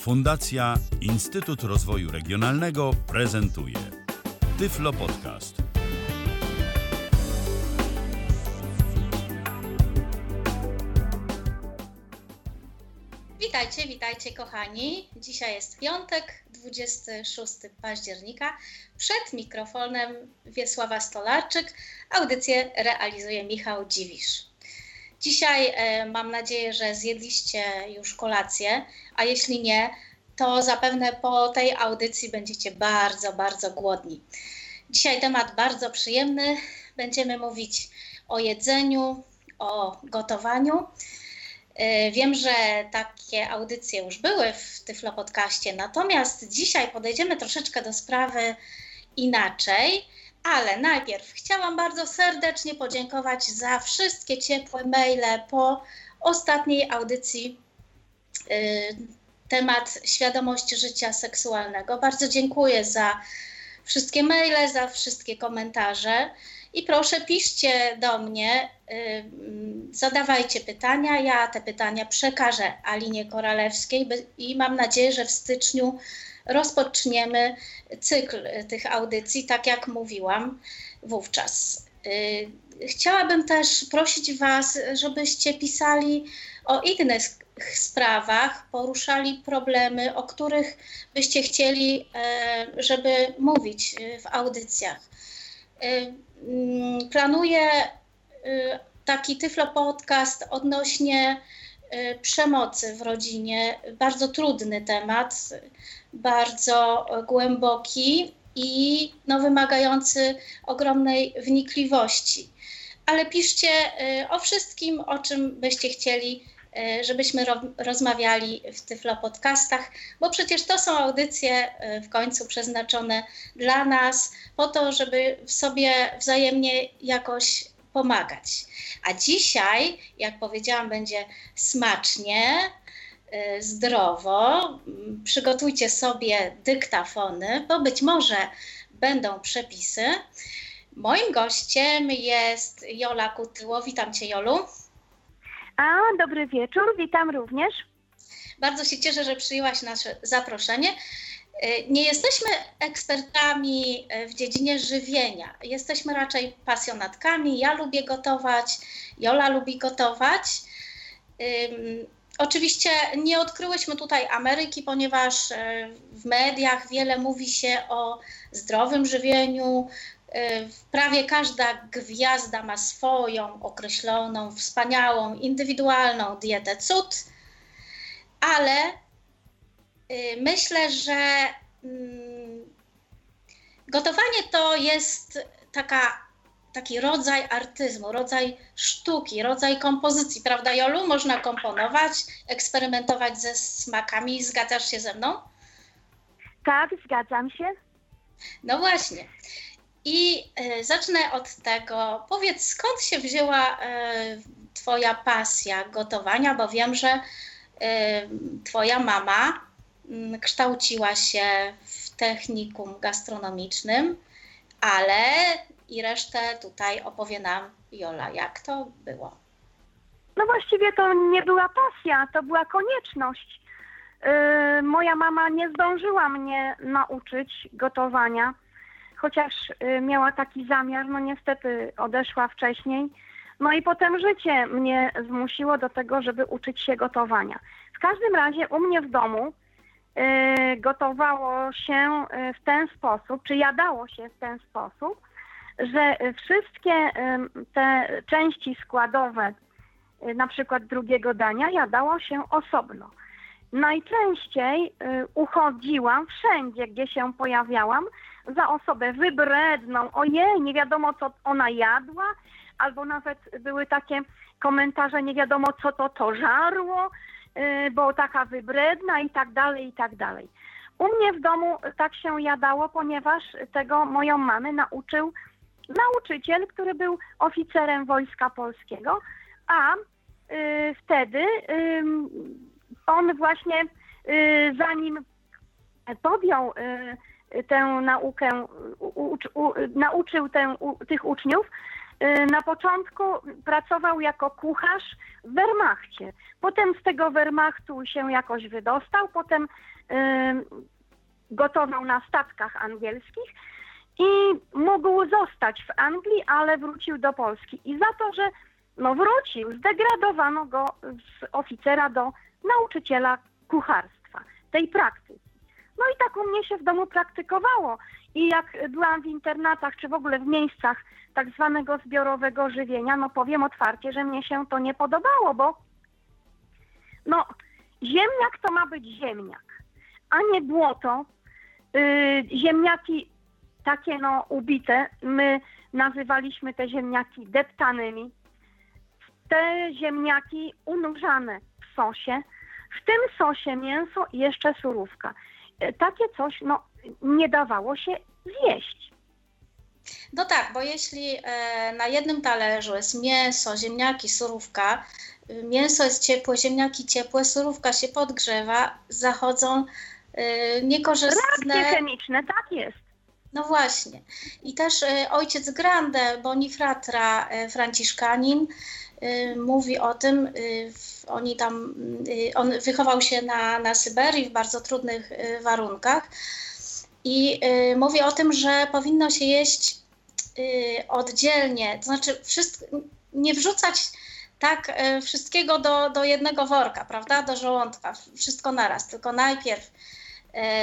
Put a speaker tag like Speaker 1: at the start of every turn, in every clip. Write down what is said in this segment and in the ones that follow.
Speaker 1: Fundacja Instytut Rozwoju Regionalnego prezentuje Tyflo Podcast.
Speaker 2: Witajcie, witajcie kochani. Dzisiaj jest piątek, 26 października. Przed mikrofonem Wiesława Stolarczyk. Audycję realizuje Michał Dziwisz. Dzisiaj e, mam nadzieję, że zjedliście już kolację, a jeśli nie, to zapewne po tej audycji będziecie bardzo, bardzo głodni. Dzisiaj temat bardzo przyjemny. Będziemy mówić o jedzeniu, o gotowaniu. E, wiem, że takie audycje już były w Tyflo Podcaście, natomiast dzisiaj podejdziemy troszeczkę do sprawy inaczej. Ale najpierw chciałam bardzo serdecznie podziękować za wszystkie ciepłe maile po ostatniej audycji y, temat świadomość życia seksualnego. Bardzo dziękuję za wszystkie maile, za wszystkie komentarze. I proszę, piszcie do mnie, y, zadawajcie pytania. Ja te pytania przekażę Alinie Koralewskiej i mam nadzieję, że w styczniu rozpoczniemy cykl tych audycji, tak jak mówiłam wówczas. Y, chciałabym też prosić Was, żebyście pisali o innych sprawach, poruszali problemy, o których byście chcieli, e, żeby mówić w audycjach. Y, mm, planuję y, taki Tyflo Podcast odnośnie przemocy w rodzinie. Bardzo trudny temat bardzo głęboki i no, wymagający ogromnej wnikliwości. Ale piszcie y, o wszystkim, o czym byście chcieli, żebyśmy ro rozmawiali w Tyflo Podcastach, bo przecież to są audycje w końcu przeznaczone dla nas, po to, żeby w sobie wzajemnie jakoś pomagać. A dzisiaj, jak powiedziałam, będzie smacznie, Y, zdrowo. Przygotujcie sobie dyktafony, bo być może będą przepisy. Moim gościem jest Jola Kutyło. Witam Cię, Jolu.
Speaker 3: A, dobry wieczór, witam również.
Speaker 2: Bardzo się cieszę, że przyjęłaś nasze zaproszenie. Y, nie jesteśmy ekspertami y, w dziedzinie żywienia. Jesteśmy raczej pasjonatkami. Ja lubię gotować, Jola lubi gotować. Oczywiście nie odkryłyśmy tutaj Ameryki, ponieważ e, w mediach wiele mówi się o zdrowym żywieniu. E, prawie każda gwiazda ma swoją określoną, wspaniałą, indywidualną dietę cud, ale e, myślę, że mm, gotowanie to jest taka taki rodzaj artyzmu, rodzaj sztuki, rodzaj kompozycji, prawda, Jolu? Można komponować, eksperymentować ze smakami. Zgadzasz się ze mną?
Speaker 3: Tak, zgadzam się.
Speaker 2: No właśnie. I y, zacznę od tego. Powiedz, skąd się wzięła y, Twoja pasja gotowania, bo wiem, że y, Twoja mama kształciła się w technikum gastronomicznym, ale i resztę tutaj opowie nam Jola. Jak to było?
Speaker 3: No właściwie to nie była pasja, to była konieczność. Yy, moja mama nie zdążyła mnie nauczyć gotowania, chociaż yy, miała taki zamiar, no niestety odeszła wcześniej. No i potem życie mnie zmusiło do tego, żeby uczyć się gotowania. W każdym razie u mnie w domu gotowało się yy, w ten sposób, czy jadało się w ten sposób, że wszystkie te części składowe, na przykład drugiego dania, jadało się osobno. Najczęściej uchodziłam wszędzie, gdzie się pojawiałam, za osobę wybredną, ojej, nie wiadomo co ona jadła, albo nawet były takie komentarze, nie wiadomo co to to żarło, bo taka wybredna i tak dalej, i tak dalej. U mnie w domu tak się jadało, ponieważ tego moją mamę nauczył nauczyciel, który był oficerem Wojska Polskiego, a y, wtedy y, on właśnie y, zanim podjął y, tę naukę, u, u, nauczył tę, tych uczniów, y, na początku pracował jako kucharz w Wehrmachcie. Potem z tego Wehrmachtu się jakoś wydostał, potem y, gotował na statkach angielskich i mógł zostać w Anglii, ale wrócił do Polski. I za to, że no wrócił, zdegradowano go z oficera do nauczyciela kucharstwa, tej praktyki. No i tak u mnie się w domu praktykowało. I jak byłam w internatach, czy w ogóle w miejscach tak zwanego zbiorowego żywienia, no powiem otwarcie, że mnie się to nie podobało, bo no ziemniak to ma być ziemniak, a nie błoto. Yy, ziemniaki takie no ubite, my nazywaliśmy te ziemniaki deptanymi. Te ziemniaki unurzane w sosie, w tym sosie mięso i jeszcze surówka. Yy, takie coś no nie dawało się zjeść.
Speaker 2: No tak, bo jeśli e, na jednym talerzu jest mięso, ziemniaki, surówka, y, mięso jest ciepłe, ziemniaki ciepłe, surówka się podgrzewa, zachodzą y, niekorzystne...
Speaker 3: Reakcje chemiczne, tak jest.
Speaker 2: No właśnie. I też y, ojciec Grande Bonifratra, franciszkanin, mówi o tym, oni tam, on wychował się na, na Syberii w bardzo trudnych warunkach, i y, mówi o tym, że powinno się jeść y, oddzielnie, to znaczy wszystko, nie wrzucać tak y, wszystkiego do, do jednego worka, prawda, do żołądka, wszystko naraz, tylko najpierw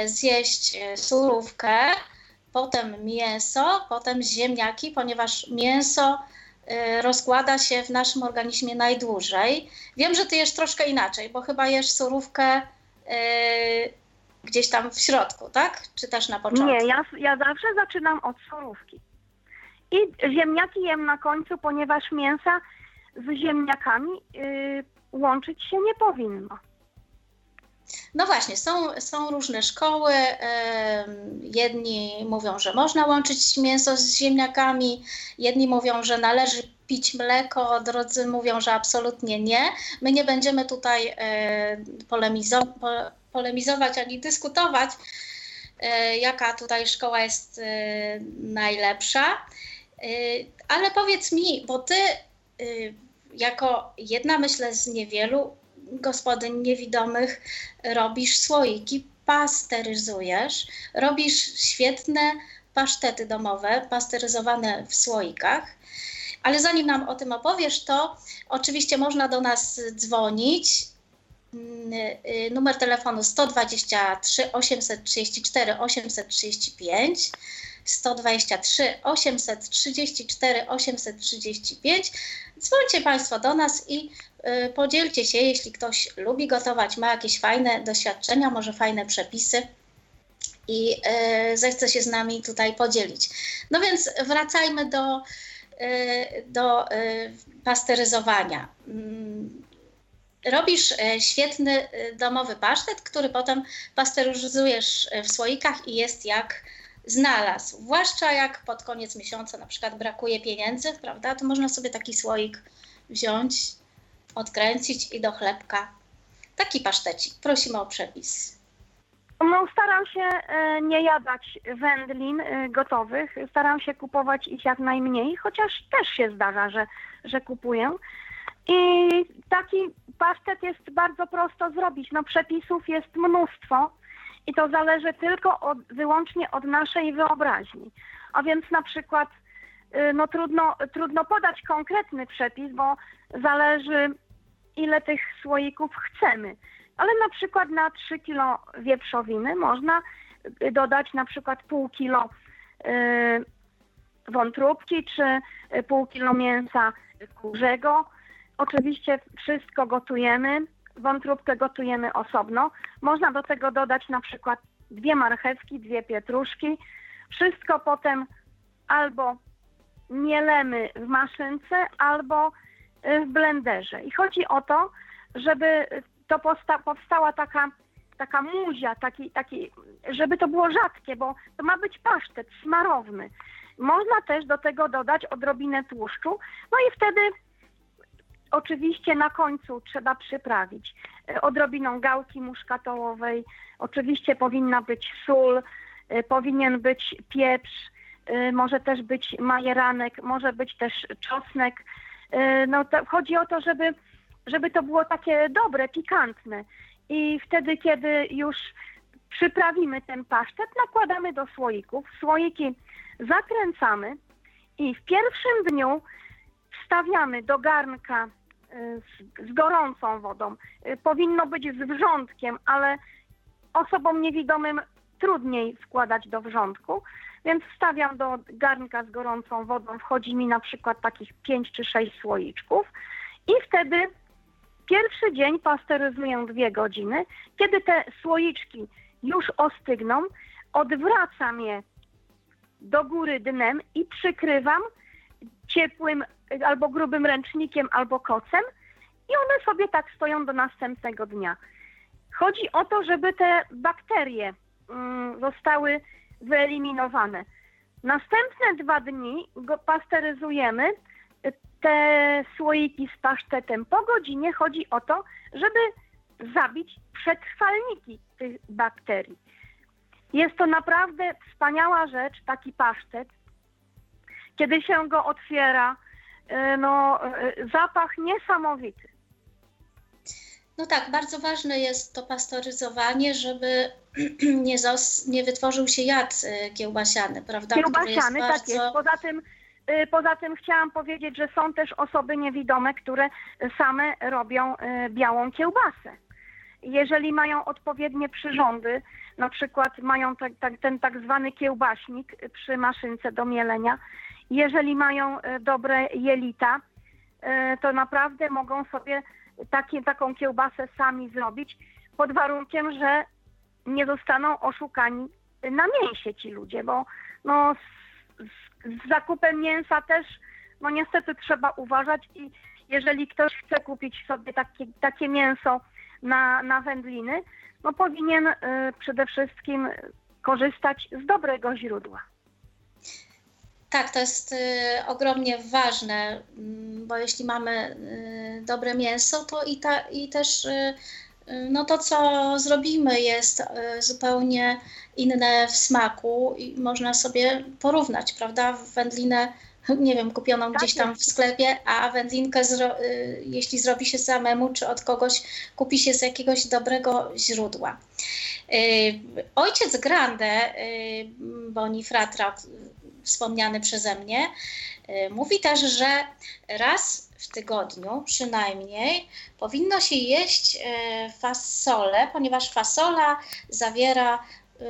Speaker 2: y, zjeść y, surówkę, potem mięso, potem ziemniaki, ponieważ mięso y, rozkłada się w naszym organizmie najdłużej. Wiem, że ty jesz troszkę inaczej, bo chyba jesz surówkę gdzieś tam w środku, tak? Czy też na początku?
Speaker 3: Nie, ja, ja zawsze zaczynam od surówki. I ziemniaki jem na końcu, ponieważ mięsa z ziemniakami yy, łączyć się nie powinno.
Speaker 2: No właśnie, są, są różne szkoły. Jedni mówią, że można łączyć mięso z ziemniakami, jedni mówią, że należy pić mleko, drudzy mówią, że absolutnie nie. My nie będziemy tutaj e, polemizować polemizować ani dyskutować, e, jaka tutaj szkoła jest e, najlepsza. Ale powiedz mi, bo ty jako jedna, myślę, z niewielu gospodyń niewidomych robisz słoiki, pasteryzujesz, robisz świetne pasztety domowe, pasteryzowane w słoikach. Ale zanim nam o tym opowiesz, to oczywiście można do nas dzwonić Mm, y, numer telefonu 123 834 835 123 834 835. Dzwońcie Państwo do nas i y, podzielcie się, jeśli ktoś lubi gotować, ma jakieś fajne doświadczenia, może fajne przepisy i y, zechce się z nami tutaj podzielić. No więc wracajmy do, do pasteryzowania. Mm, robisz e, świetny domowy pasztet, który potem pasteryzujesz w słoikach i jest jak znalazł. Zwłaszcza jak pod koniec miesiąca na przykład brakuje pieniędzy, prawda, to można sobie taki słoik wziąć, odkręcić i do chlebka. Taki pasztecik. Prosimy o przepis.
Speaker 3: No, staram się nie jadać wędlin gotowych. Staram się kupować ich jak najmniej, chociaż też się zdarza, że, że kupuję. I taki pasztet jest bardzo prosto zrobić. No przepisów jest mnóstwo i to zależy tylko od, wyłącznie od naszej wyobraźni. A więc na przykład y, no trudno, trudno podać konkretny przepis, bo zależy ile tych słoików chcemy. Ale na przykład na 3 kilo wieprzowiny można y, dodać na przykład pół kilo y, wątróbki czy pół kilo mięsa kurzego, Oczywiście wszystko gotujemy, wątróbkę gotujemy osobno. Można do tego dodać na przykład dwie marchewki, dwie pietruszki. Wszystko potem albo mielemy w maszynce, albo y, w blenderze. I chodzi o to, żeby to powsta powstała taka, taka muzia, taki, taki, żeby to było rzadkie, bo to ma być pasztet smarowny. Można też do tego dodać odrobinę tłuszczu, no i wtedy Oczywiście na końcu trzeba przyprawić e, odrobiną gałki muszkatołowej. Oczywiście powinna być sól, e, powinien być pieprz, y, może też być majeranek, może być też czosnek. No chodzi o to, żeby, żeby to było takie dobre, pikantne. I wtedy, kiedy już przyprawimy ten pasztet, nakładamy do słoików. Słoiki zakręcamy i w pierwszym dniu wstawiamy do garnka y, z, z gorącą wodą. Y, Powinno być z wrzątkiem, ale osobom niewidomym trudniej wkładać do wrzątku, więc wstawiam do garnka z gorącą wodą, wchodzi mi na przykład takich 5 czy 6 słoiczków i wtedy pierwszy dzień pasteryzuję dwie godziny. Kiedy te słoiczki już ostygną, odwracam je do góry dnem i przykrywam ciepłym albo grubym ręcznikiem, albo kocem i one sobie tak stoją do następnego dnia. Chodzi o to, żeby te bakterie mm, zostały wyeliminowane. Następne dwa dni go pasteryzujemy te słoiki z pasztetem. Po godzinie chodzi o to, żeby zabić przetrwalniki tych bakterii. Jest to naprawdę wspaniała rzecz, taki pasztet. Kiedy się go otwiera, y, no, y, zapach niesamowity.
Speaker 2: No tak, bardzo ważne jest to pasteryzowanie, żeby nie, nie wytworzył się jad y, kiełbasiany, prawda?
Speaker 3: Kiełbasiany,
Speaker 2: jest
Speaker 3: tak jest.
Speaker 2: bardzo-
Speaker 3: Poza tym, poza tym chciałam powiedzieć, że są też osoby niewidome, które same robią y, białą kiełbasę. Jeżeli mają odpowiednie przyrządy, na przykład mają tak, tak, ten tak zwany kiełbaśnik przy maszynce do mielenia, jeżeli mają y, dobre jelita, y, to naprawdę mogą sobie taką kiełbasę sami zrobić, pod warunkiem, że nie zostaną oszukani na mięsie ci ludzie, bo no, z, zakupem mięsa też no niestety trzeba uważać i jeżeli ktoś chce kupić sobie takie, takie mięso na, na wędliny, no powinien y, przede wszystkim korzystać z dobrego źródła.
Speaker 2: Tak, to jest y, ogromnie ważne, mm, bo jeśli mamy y, dobre mięso, to i, ta, i też y, no to, co zrobimy, jest y, zupełnie inne w smaku i można sobie porównać, prawda? Wędlinę, nie wiem, kupioną
Speaker 3: Tak
Speaker 2: gdzieś tam w sklepie, a wędlinkę, zro, y, jeśli zrobi się samemu, czy od kogoś, kupi się z jakiegoś dobrego źródła. Y, Ojciec Grande, Boni Fratra, wspomniany przeze mnie, mówi też, że raz w tygodniu przynajmniej powinno się jeść y, fasolę, ponieważ fasola zawiera y,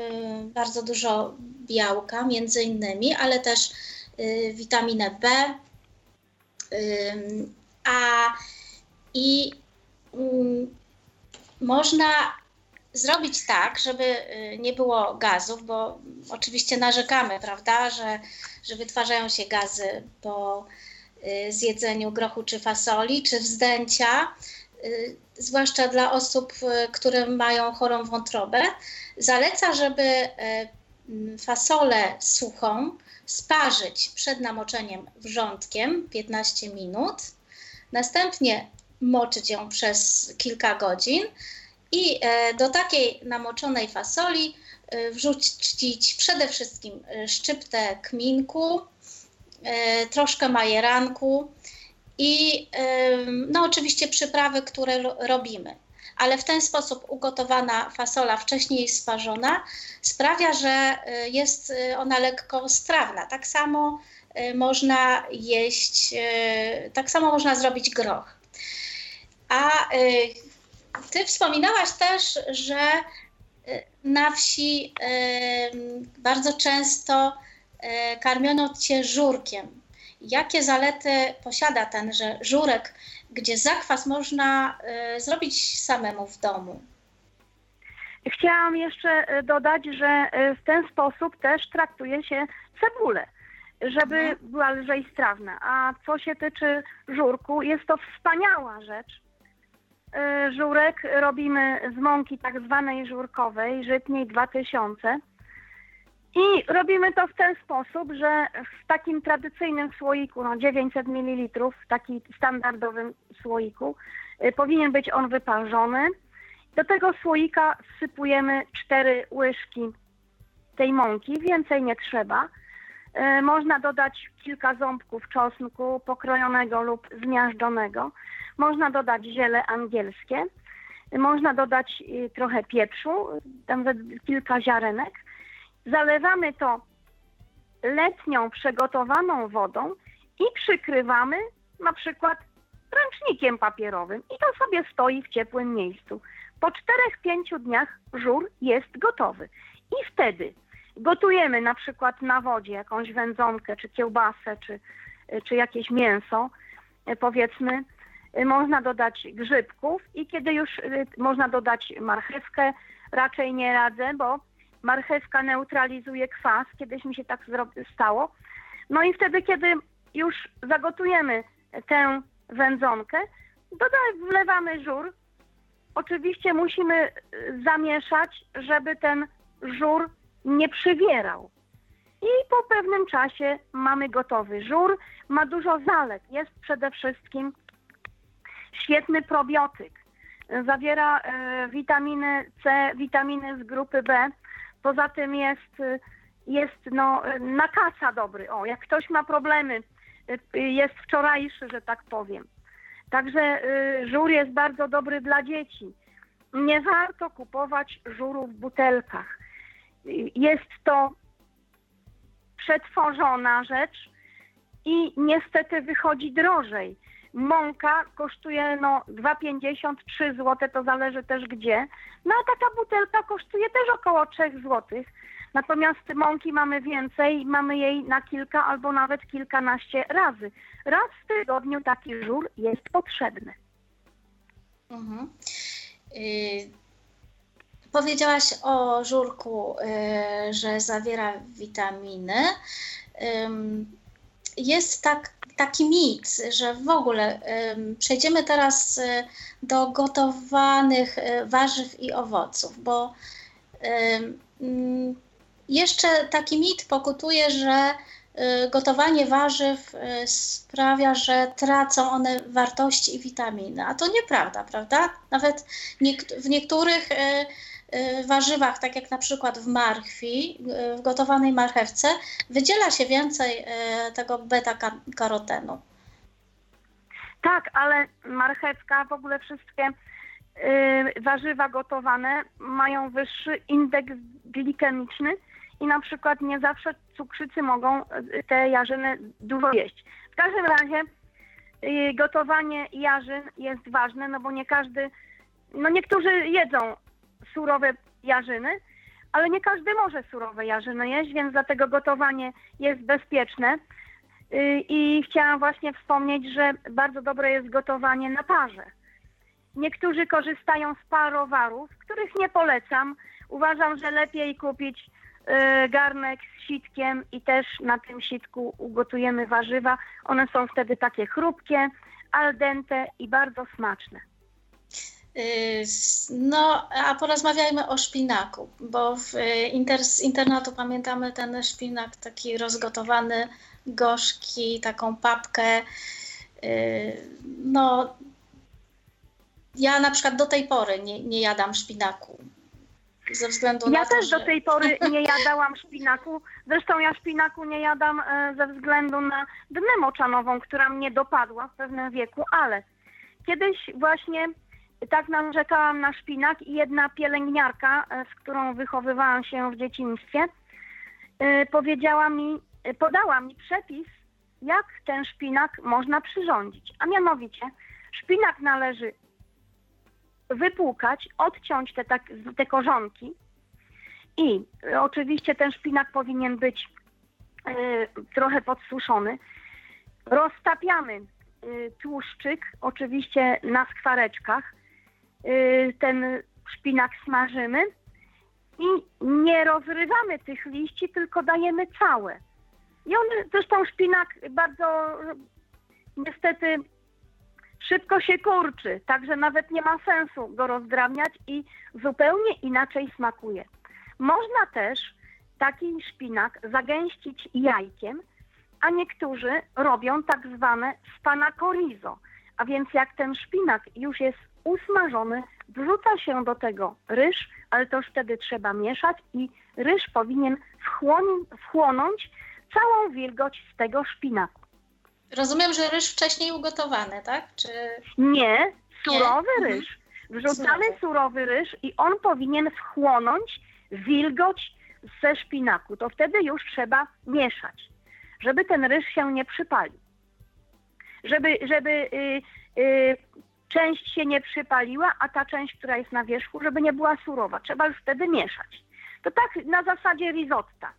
Speaker 2: bardzo dużo białka, między innymi, ale też y, witaminę B, a i mm, można zrobić tak, żeby nie było gazów, bo oczywiście narzekamy, prawda, że, że wytwarzają się gazy po y, zjedzeniu grochu czy fasoli, czy wzdęcia, y, zwłaszcza dla osób, y, które mają chorą wątrobę. Zaleca, żeby mm, fasolę suchą sparzyć przed namoczeniem wrzątkiem 15 minut, następnie moczyć ją przez kilka godzin i e, do takiej namoczonej fasoli e, wrzucić przede wszystkim e, szczyptę kminku, troszkę majeranku i e, no oczywiście przyprawy, które ro- robimy. Ale w ten sposób ugotowana fasola, wcześniej sparzona, sprawia, że e, jest e, ona lekko strawna. Tak samo e, można jeść, e, tak samo można zrobić groch. A e, ty wspominałaś też, że na wsi bardzo często e, karmiono cię żurkiem. Jakie zalety posiada tenże żurek, gdzie zakwas można e, zrobić samemu w domu?
Speaker 3: Chciałam jeszcze e, dodać, że e, w ten sposób też traktuje się cebulę, żeby
Speaker 2: Mhm.
Speaker 3: była lżej strawna. A co się tyczy żurku, jest to wspaniała rzecz. E, Żurek robimy z mąki tak zwanej żurkowej, żytniej 2000. I robimy to w ten sposób, że w takim tradycyjnym słoiku, no 900 ml, w takim standardowym słoiku, y, powinien być on wyparzony. Do tego słoika wsypujemy 4 łyżki tej mąki, więcej nie trzeba. E, Można dodać kilka ząbków czosnku pokrojonego lub zmiażdżonego. Można dodać ziele angielskie. Można dodać y, trochę pieprzu, tam kilka ziarenek. Zalewamy to letnią przygotowaną wodą i przykrywamy na przykład ręcznikiem papierowym i to sobie stoi w ciepłym miejscu. Po 4-5 dniach żur jest gotowy. I wtedy gotujemy na przykład na wodzie jakąś wędzonkę, czy kiełbasę, czy, czy jakieś mięso, e, powiedzmy. E, Można dodać grzybków i kiedy już e, można dodać marchewkę, raczej nie radzę, bo marchewka neutralizuje kwas. Kiedyś mi się tak stało. No i wtedy, kiedy już zagotujemy tę wędzonkę, dodaj, wlewamy żur. Oczywiście musimy y, zamieszać, żeby ten żur nie przywierał. I po pewnym czasie mamy gotowy żur. Ma dużo zalet. Jest przede wszystkim świetny probiotyk. Zawiera e, witaminy C, witaminy z grupy B. Poza tym jest, jest no, na kasa dobry. O, jak ktoś ma problemy, jest wczorajszy, że tak powiem. Także y, żur jest bardzo dobry dla dzieci. Nie warto kupować żuru w butelkach. Jest to przetworzona rzecz i niestety wychodzi drożej. Mąka kosztuje no 2,50, 3 zł, to zależy też gdzie. No a taka butelka kosztuje też około 3 zł. Natomiast mąki mamy więcej, mamy jej na kilka albo nawet kilkanaście razy. Raz w tygodniu taki żur jest potrzebny.
Speaker 2: Mhm. Y, powiedziałaś o żurku, y, że zawiera witaminy. Ym, jest tak, taki mit, że w ogóle przejdziemy teraz y, do gotowanych y, warzyw i owoców, bo mm, jeszcze taki mit pokutuje, że y, gotowanie warzyw sprawia, że tracą one wartości i witaminy. A to nieprawda, prawda? Nawet w niektórych warzywach, tak jak na przykład w marchwi, y, w gotowanej marchewce, wydziela się więcej y, tego beta-karotenu.
Speaker 3: Tak, ale marchewka, w ogóle wszystkie y, warzywa gotowane mają wyższy indeks glikemiczny i na przykład nie zawsze cukrzycy mogą y, te jarzyny dużo jeść. W każdym razie y, gotowanie jarzyn jest ważne, no bo nie każdy, no niektórzy jedzą surowe jarzyny, ale nie każdy może surowe jarzyny jeść, więc dlatego gotowanie jest bezpieczne. Y, I chciałam właśnie wspomnieć, że bardzo dobre jest gotowanie na parze. Niektórzy korzystają z parowarów, których nie polecam. Uważam, że lepiej kupić y, garnek z sitkiem i też na tym sitku ugotujemy warzywa. One są wtedy takie chrupkie, al dente i bardzo smaczne.
Speaker 2: Y, No, a porozmawiajmy o szpinaku, bo w, y, inter, z internatu pamiętamy ten szpinak taki rozgotowany, gorzki, taką papkę. Y, No, ja na przykład do tej pory nie, nie jadam szpinaku. Ze względu na
Speaker 3: Ja
Speaker 2: to,
Speaker 3: też
Speaker 2: że...
Speaker 3: do tej pory nie jadałam szpinaku. Zresztą ja szpinaku nie jadam e, ze względu na dnę moczanową, która mnie dopadła w pewnym wieku, ale kiedyś właśnie tak narzekałam na szpinak i jedna pielęgniarka, e, z którą wychowywałam się w dzieciństwie, e, powiedziała mi, e, podała mi przepis, jak ten szpinak można przyrządzić. A mianowicie szpinak należy wypłukać, odciąć te, tak, te korzonki i oczywiście ten szpinak powinien być trochę podsuszony. Roztapiamy tłuszczyk, oczywiście na skwareczkach. E, ten szpinak smażymy i nie rozrywamy tych liści, tylko dajemy całe. I on, zresztą szpinak bardzo niestety szybko się kurczy, także nawet nie ma sensu go rozdrabniać i zupełnie inaczej smakuje. Można też taki szpinak zagęścić jajkiem, a niektórzy robią tak zwane spanakorizo. A więc jak ten szpinak już jest usmażony, wrzuca się do tego ryż, ale to już wtedy trzeba mieszać i ryż powinien wchłon- wchłonąć całą wilgoć z tego szpinaku.
Speaker 2: Rozumiem, że ryż wcześniej ugotowany, tak? Czy...
Speaker 3: Nie, surowy
Speaker 2: Nie?
Speaker 3: ryż. Wrzucamy
Speaker 2: Surowy.
Speaker 3: surowy ryż i on powinien wchłonąć wilgoć ze szpinaku. To wtedy już trzeba mieszać, żeby ten ryż się nie przypalił. Żeby, żeby y, y, część się nie przypaliła, a ta część, która jest na wierzchu, żeby nie była surowa. Trzeba już wtedy mieszać. To tak na zasadzie risotta.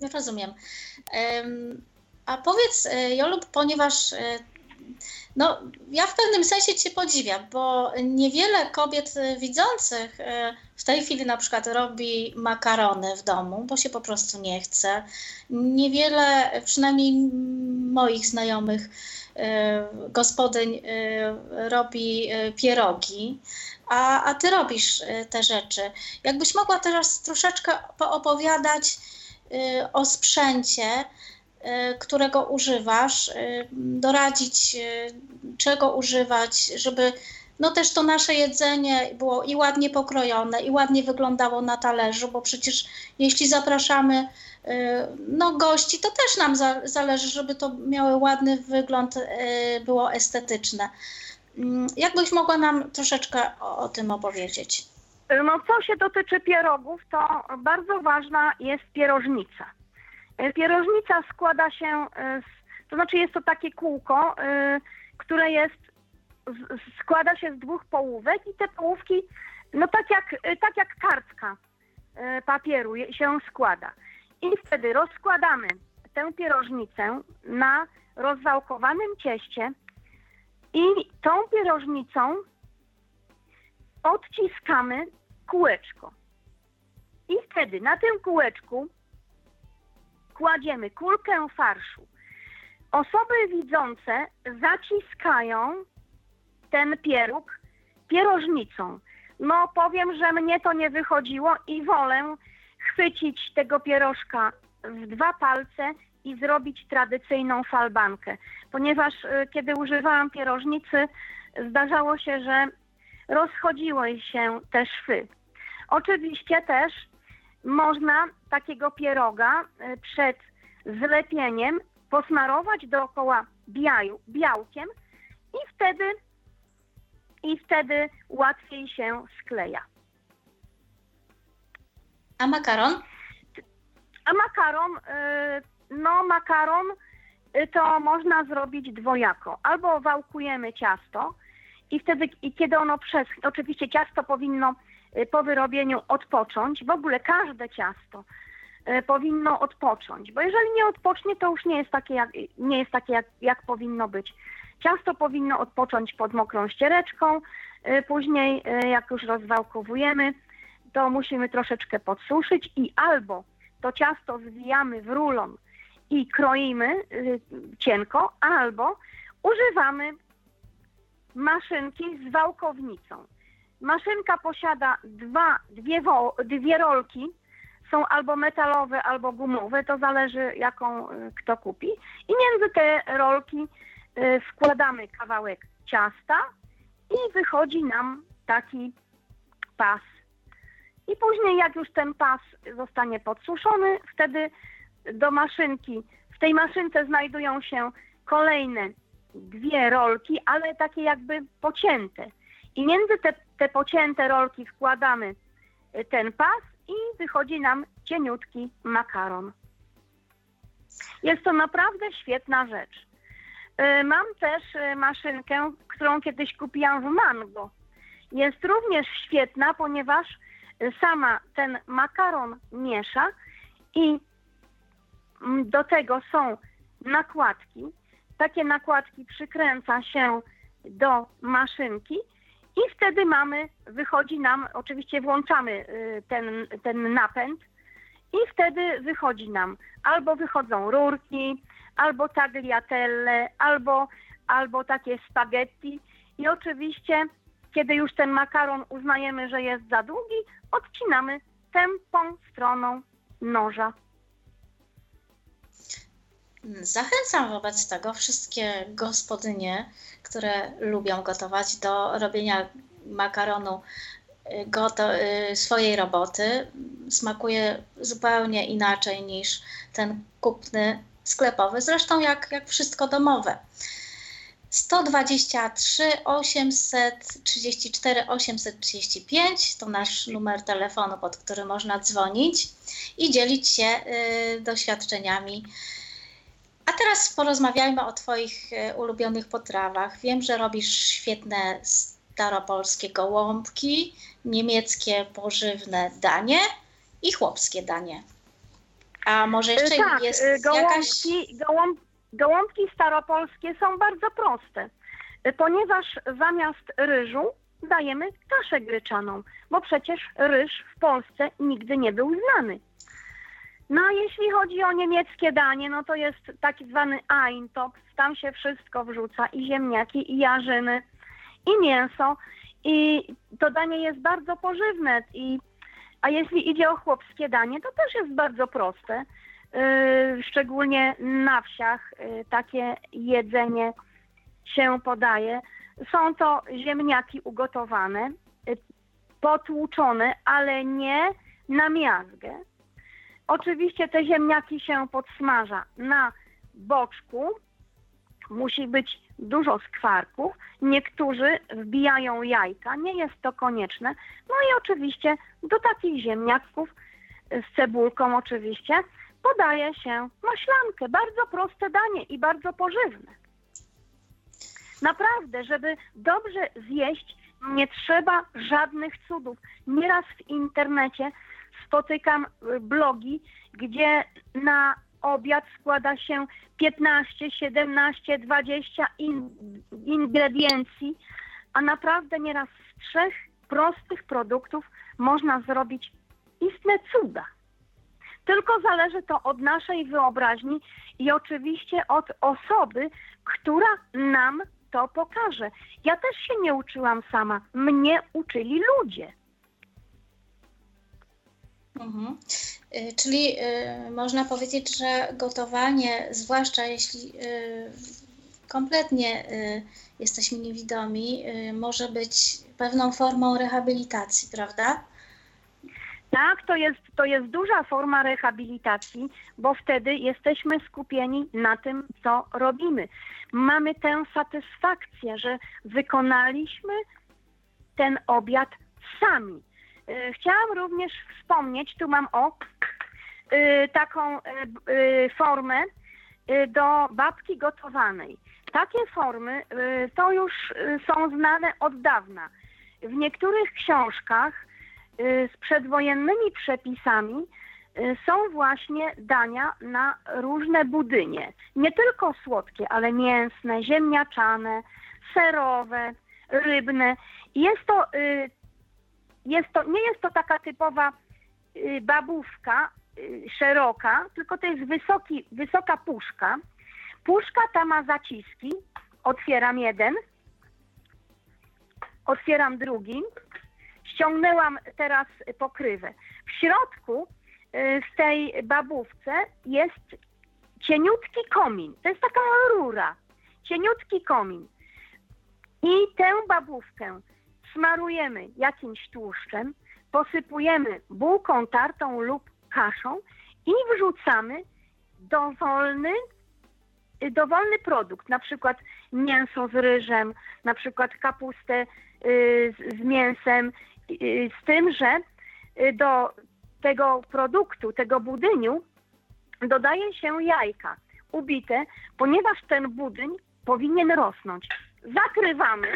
Speaker 2: No, Rozumiem. Em, A powiedz, e, Jolu, ponieważ e, no, ja w pewnym sensie Cię podziwiam, bo niewiele kobiet e, widzących w tej chwili na przykład robi makarony w domu, bo się po prostu nie chce. Niewiele, przynajmniej moich znajomych gospodyń e, robi e, pierogi, a, a Ty robisz te rzeczy. Jakbyś mogła teraz troszeczkę poopowiadać y, o sprzęcie, y, którego używasz, y, doradzić, y, czego używać, żeby no też to nasze jedzenie było i ładnie pokrojone, i ładnie wyglądało na talerzu, bo przecież jeśli zapraszamy y, no, gości, to też nam za, zależy, żeby to miało ładny wygląd, y, było estetyczne. Mm, Jakbyś mogła nam troszeczkę o, o tym opowiedzieć?
Speaker 3: No co się dotyczy pierogów, to bardzo ważna jest pierożnica. E, Pierożnica składa się, e, z, to znaczy jest to takie kółko, e, które jest, składa się z dwóch połówek i te połówki, no tak jak, e, tak jak kartka e, papieru się składa. I wtedy rozkładamy tę pierożnicę na rozwałkowanym cieście i tą pierożnicą odciskamy kółeczko. I wtedy na tym kółeczku kładziemy kulkę farszu. Osoby widzące zaciskają ten pieróg pierożnicą. No powiem, że mnie to nie wychodziło i wolę chwycić tego pierożka w dwa palce i zrobić tradycyjną falbankę. Ponieważ y, kiedy używałam pierożnicy, zdarzało się, że rozchodziły się te szwy. Oczywiście też można takiego pieroga y, przed zlepieniem posmarować dookoła biaju, białkiem i wtedy, i wtedy łatwiej się skleja.
Speaker 2: A makaron?
Speaker 3: A makaron, y, no makaron y, to można zrobić dwojako. Albo wałkujemy ciasto i wtedy, kiedy ono przeschnie, oczywiście ciasto powinno y, po wyrobieniu odpocząć, w ogóle każde ciasto powinno odpocząć, bo jeżeli nie odpocznie, to już nie jest takie, jak, nie jest takie jak, jak powinno być. Ciasto powinno odpocząć pod mokrą ściereczką, później jak już rozwałkowujemy, to musimy troszeczkę podsuszyć i albo to ciasto zwijamy w rulon i kroimy y, cienko, albo używamy maszynki z wałkownicą. Maszynka posiada dwa, dwie, wo, dwie rolki, są albo metalowe, albo gumowe, to zależy jaką y, kto kupi. I między te rolki y, wkładamy kawałek ciasta i wychodzi nam taki pas. I później jak już ten pas zostanie podsuszony, wtedy do maszynki, w tej maszynce znajdują się kolejne dwie rolki, ale takie jakby pocięte. I między te, te pocięte rolki wkładamy y, ten pas i wychodzi nam cieniutki makaron. Jest to naprawdę świetna rzecz. Y, Mam też y, maszynkę, którą kiedyś kupiłam w Mango. Jest również świetna, ponieważ sama ten makaron miesza i do tego są nakładki. Takie nakładki przykręca się do maszynki i wtedy mamy, wychodzi nam, oczywiście włączamy y, ten, ten napęd i wtedy wychodzi nam albo wychodzą rurki, albo tagliatelle, albo, albo takie spaghetti i oczywiście kiedy już ten makaron uznajemy, że jest za długi, odcinamy tępą stroną noża.
Speaker 2: Zachęcam wobec tego wszystkie gospodynie, które lubią gotować, do robienia makaronu go do, swojej roboty. Smakuje zupełnie inaczej niż ten kupny sklepowy, zresztą jak, jak wszystko domowe. 123 834 835 to nasz numer telefonu, pod który można dzwonić i dzielić się y, doświadczeniami. A teraz porozmawiajmy o Twoich y, ulubionych potrawach. Wiem, że robisz świetne staropolskie gołąbki, niemieckie pożywne danie i chłopskie danie. A może jeszcze
Speaker 3: tak,
Speaker 2: jest
Speaker 3: gołąbki,
Speaker 2: jakaś...
Speaker 3: gołąb, gołąbki staropolskie są bardzo proste, ponieważ zamiast ryżu dajemy kaszę gryczaną, bo przecież ryż w Polsce nigdy nie był znany. No a jeśli chodzi o niemieckie danie, no to jest taki zwany Eintopf, tam się wszystko wrzuca, i ziemniaki, i jarzyny, i mięso, i to danie jest bardzo pożywne, i, a jeśli idzie o chłopskie danie, to też jest bardzo proste. Yy, szczególnie na wsiach yy, takie jedzenie się podaje. Są to ziemniaki ugotowane, yy, potłuczone, ale nie na miazgę. Oczywiście te ziemniaki się podsmaża na boczku. Musi być dużo skwarków. Niektórzy wbijają jajka, nie jest to konieczne. No i oczywiście do takich ziemniaków z cebulką oczywiście podaje się maślankę. Bardzo proste danie i bardzo pożywne. Naprawdę, żeby dobrze zjeść, nie trzeba żadnych cudów. Nieraz w internecie spotykam y, blogi, gdzie na obiad składa się 15, 17, 20 in, ingrediencji, a naprawdę nieraz z trzech prostych produktów można zrobić istne cuda. Tylko zależy to od naszej wyobraźni i oczywiście od osoby, która nam to pokaże. Ja też się nie uczyłam sama. Mnie uczyli ludzie.
Speaker 2: Mhm. Y, czyli y, można powiedzieć, że gotowanie, zwłaszcza jeśli y, kompletnie y, jesteśmy niewidomi, y, może być pewną formą rehabilitacji, prawda?
Speaker 3: Tak, to jest, to jest duża forma rehabilitacji, bo wtedy jesteśmy skupieni na tym, co robimy. Mamy tę satysfakcję, że wykonaliśmy ten obiad sami. Y, chciałam również wspomnieć, tu mam o y, taką y, formę do babki gotowanej. Takie formy to już są znane od dawna. W niektórych książkach z przedwojennymi przepisami są właśnie dania na różne budynie. Nie tylko słodkie, ale mięsne, ziemniaczane, serowe, rybne. Jest to jest to, nie jest to taka typowa y, babówka y, szeroka, tylko to jest wysoki, wysoka puszka. Puszka ta ma zaciski. Otwieram jeden, otwieram drugi. Ściągnęłam teraz pokrywę. W środku y, w tej babówce jest cieniutki komin. To jest taka rura. Cieniutki komin. I tę babówkę smarujemy jakimś tłuszczem, posypujemy bułką tartą lub kaszą i wrzucamy dowolny, dowolny produkt, na przykład mięso z ryżem, na przykład kapustę y, z mięsem, y, z tym, że y, do tego produktu, tego budyniu dodaje się jajka ubite, ponieważ ten budyń powinien rosnąć. Zakrywamy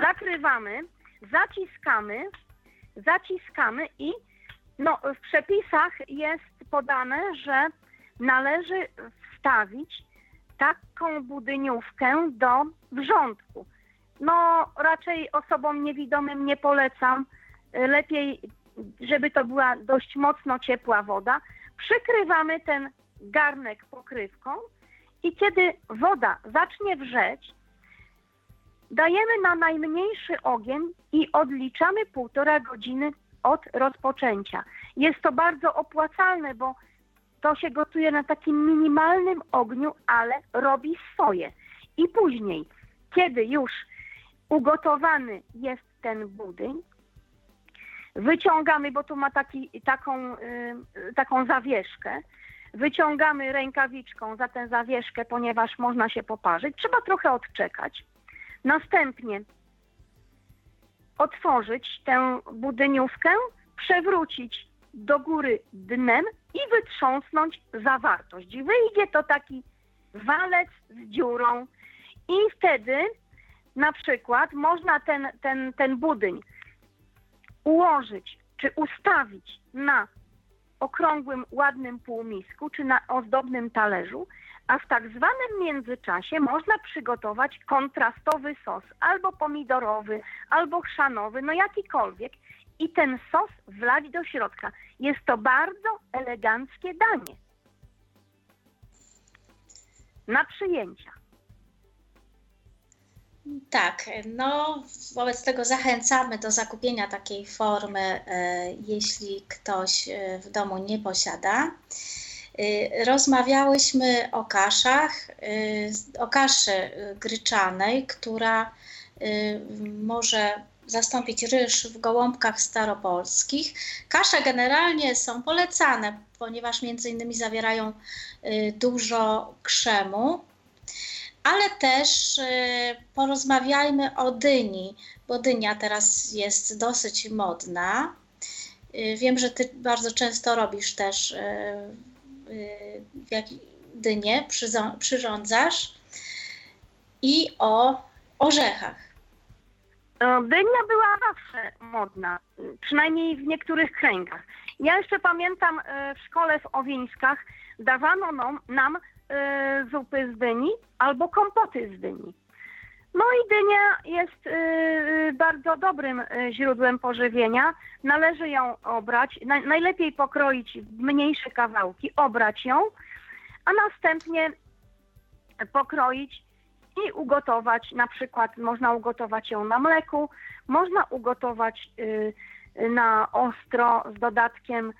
Speaker 3: zakrywamy, zaciskamy, zaciskamy i no, w przepisach jest podane, że należy wstawić taką budyniówkę do wrzątku. No, raczej osobom niewidomym nie polecam. Lepiej, żeby to była dość mocno ciepła woda. Przykrywamy ten garnek pokrywką i kiedy woda zacznie wrzeć, Dajemy na najmniejszy ogień i odliczamy półtora godziny od rozpoczęcia. Jest to bardzo opłacalne, bo to się gotuje na takim minimalnym ogniu, ale robi swoje. I później, kiedy już ugotowany jest ten budyń, Wyciągamy, bo tu ma taki, taką, taką zawieszkę. Wyciągamy rękawiczką za tę zawieszkę, ponieważ można się poparzyć. Trzeba trochę odczekać. Następnie otworzyć tę budyniówkę, przewrócić do góry dnem i wytrząsnąć zawartość. Wyjdzie to taki walec z dziurą i wtedy na przykład można ten, ten, ten budyń ułożyć czy ustawić na okrągłym, ładnym półmisku czy na ozdobnym talerzu, a w tak zwanym międzyczasie można przygotować kontrastowy sos, albo pomidorowy, albo chrzanowy, no jakikolwiek i ten sos wlać do środka. Jest to bardzo eleganckie danie. Na przyjęcia.
Speaker 2: Tak, no wobec tego zachęcamy do zakupienia takiej formy, e, jeśli ktoś e, w domu nie posiada. E, rozmawiałyśmy o kaszach, o kaszy gryczanej, która może zastąpić ryż w gołąbkach staropolskich. Kasze generalnie są polecane, ponieważ między innymi zawierają dużo krzemu, ale też y, porozmawiajmy o dyni, bo dynia teraz jest dosyć modna. Y, wiem, że Ty bardzo często robisz też y, dynię, przyrządzasz i o orzechach.
Speaker 3: Dynia była zawsze modna, przynajmniej w niektórych kręgach. Ja jeszcze pamiętam w szkole w Owińskach dawano nam, nam zupy z dyni albo kompoty z dyni. No i dynia jest y, bardzo dobrym źródłem pożywienia. Należy ją obrać, na, najlepiej pokroić w mniejsze kawałki, obrać ją, a następnie pokroić i ugotować. Na przykład można ugotować ją na mleku, można ugotować y, na ostro z dodatkiem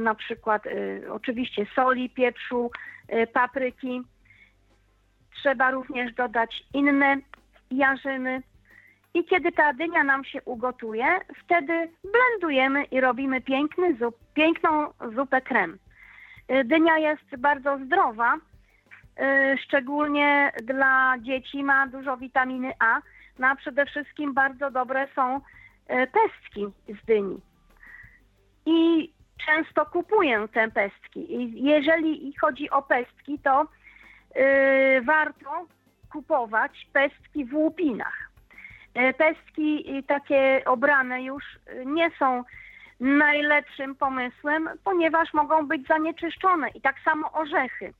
Speaker 3: na przykład y, oczywiście soli, pieprzu, Y, papryki. Trzeba również dodać inne jarzyny. I kiedy ta dynia nam się ugotuje, wtedy blendujemy i robimy piękny zup, piękną zupę krem. Y, dynia jest bardzo zdrowa, szczególnie dla dzieci ma dużo witaminy A, no a przede wszystkim bardzo dobre są pestki z dyni. I często kupuję te pestki. I jeżeli chodzi o pestki, to yy, warto kupować pestki w łupinach. Yy, pestki takie obrane już nie są najlepszym pomysłem, ponieważ mogą być zanieczyszczone i tak samo orzechy.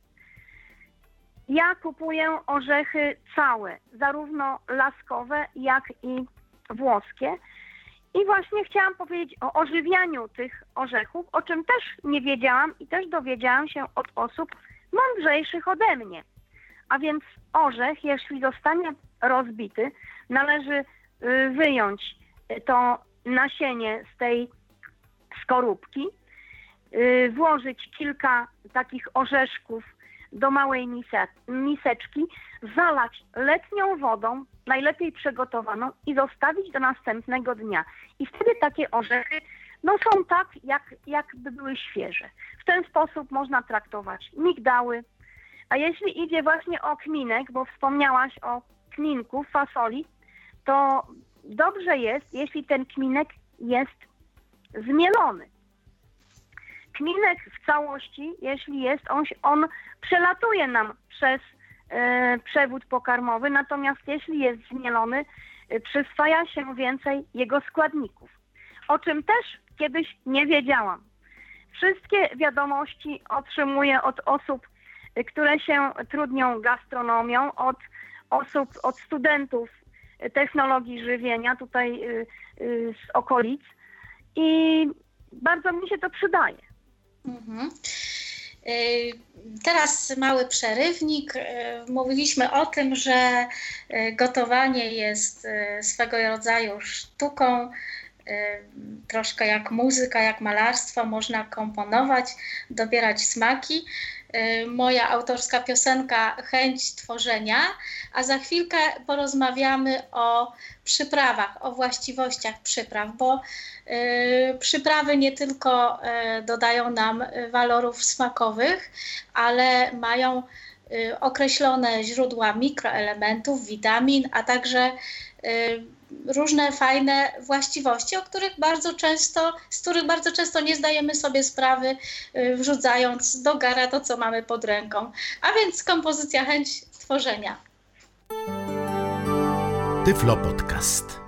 Speaker 3: Ja kupuję orzechy całe, zarówno laskowe, jak i włoskie. I właśnie chciałam powiedzieć o ożywianiu tych orzechów, o czym też nie wiedziałam i też dowiedziałam się od osób mądrzejszych ode mnie. A więc orzech, jeśli zostanie rozbity, należy y, wyjąć to nasienie z tej skorupki, y, włożyć kilka takich orzeszków do małej miseczki, zalać letnią wodą, najlepiej przygotowaną i zostawić do następnego dnia. I wtedy takie orzechy no są tak, jak, jakby były świeże. W ten sposób można traktować migdały. A jeśli idzie właśnie o kminek, bo wspomniałaś o kminku, fasoli, to dobrze jest, jeśli ten kminek jest zmielony. Kminek w całości, jeśli jest, on, on przelatuje nam przez e, przewód pokarmowy, natomiast jeśli jest zmielony, e, przyswaja się więcej jego składników. O czym też kiedyś nie wiedziałam. Wszystkie wiadomości otrzymuję od osób, e, które się trudnią gastronomią, od osób, od studentów technologii żywienia tutaj y, z okolic i bardzo mi się to przydaje. Mhm.
Speaker 2: Y, teraz mały przerywnik. Y, mówiliśmy o tym, że y, gotowanie jest swego rodzaju sztuką, troszkę jak muzyka, jak malarstwo, można komponować, dobierać smaki. Moja autorska piosenka Chęć tworzenia, a za chwilkę porozmawiamy o przyprawach, o właściwościach przypraw, bo przyprawy nie tylko dodają nam walorów smakowych, ale mają określone źródła mikroelementów, witamin, a także różne fajne właściwości, o których bardzo często, z których bardzo często nie zdajemy sobie sprawy, y, wrzucając do gara to, co mamy pod ręką. A więc kompozycja chęć tworzenia.
Speaker 1: Tyflo Podcast.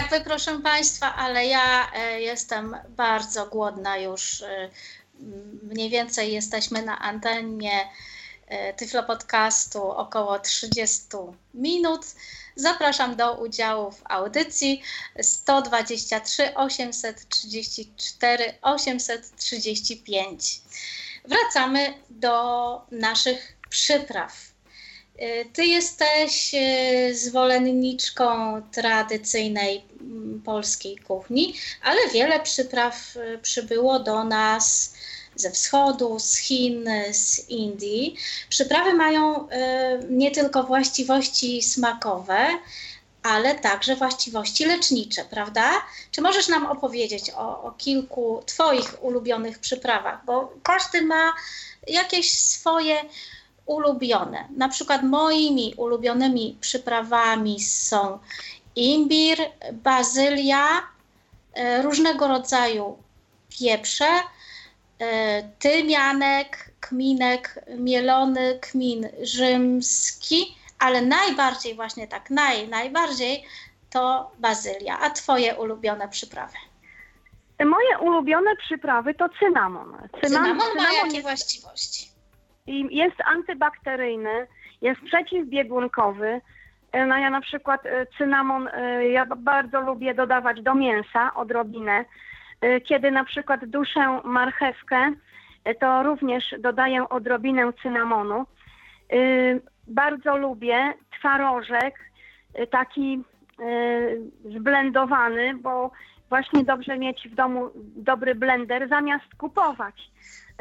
Speaker 2: jak wy, proszę Państwa, ale ja e, jestem bardzo głodna już. E, mniej więcej jesteśmy na antenie e, Tyflo Podcastu około 30 minut. Zapraszam do udziału w audycji 123 834 835. Wracamy do naszych przypraw. Y, ty jesteś y, zwolenniczką tradycyjnej mm, polskiej kuchni, ale wiele przypraw y, przybyło do nas ze wschodu, z Chin, z Indii. Przyprawy mają nie tylko właściwości smakowe, ale także właściwości lecznicze, prawda? Czy możesz nam opowiedzieć o, o kilku Twoich ulubionych przyprawach? Bo każdy ma jakieś swoje ulubione. Na przykład moimi ulubionymi przyprawami są imbir, bazylia, e, różnego rodzaju pieprze, e, tymianek, kminek mielony, kmin rzymski, ale najbardziej właśnie tak, naj, najbardziej to bazylia. A twoje ulubione przyprawy?
Speaker 3: Moje ulubione przyprawy to cynamon.
Speaker 2: Cynamon, cynamon ma jakie jest... właściwości?
Speaker 3: Jest antybakteryjny, jest przeciwbiegunkowy. E, no ja na przykład e, cynamon, e, ja bardzo lubię dodawać do mięsa odrobinę. Kiedy na przykład duszę marchewkę, to również dodaję odrobinę cynamonu. bardzo lubię twarożek, taki zblendowany, bo właśnie dobrze mieć w domu dobry blender zamiast kupować.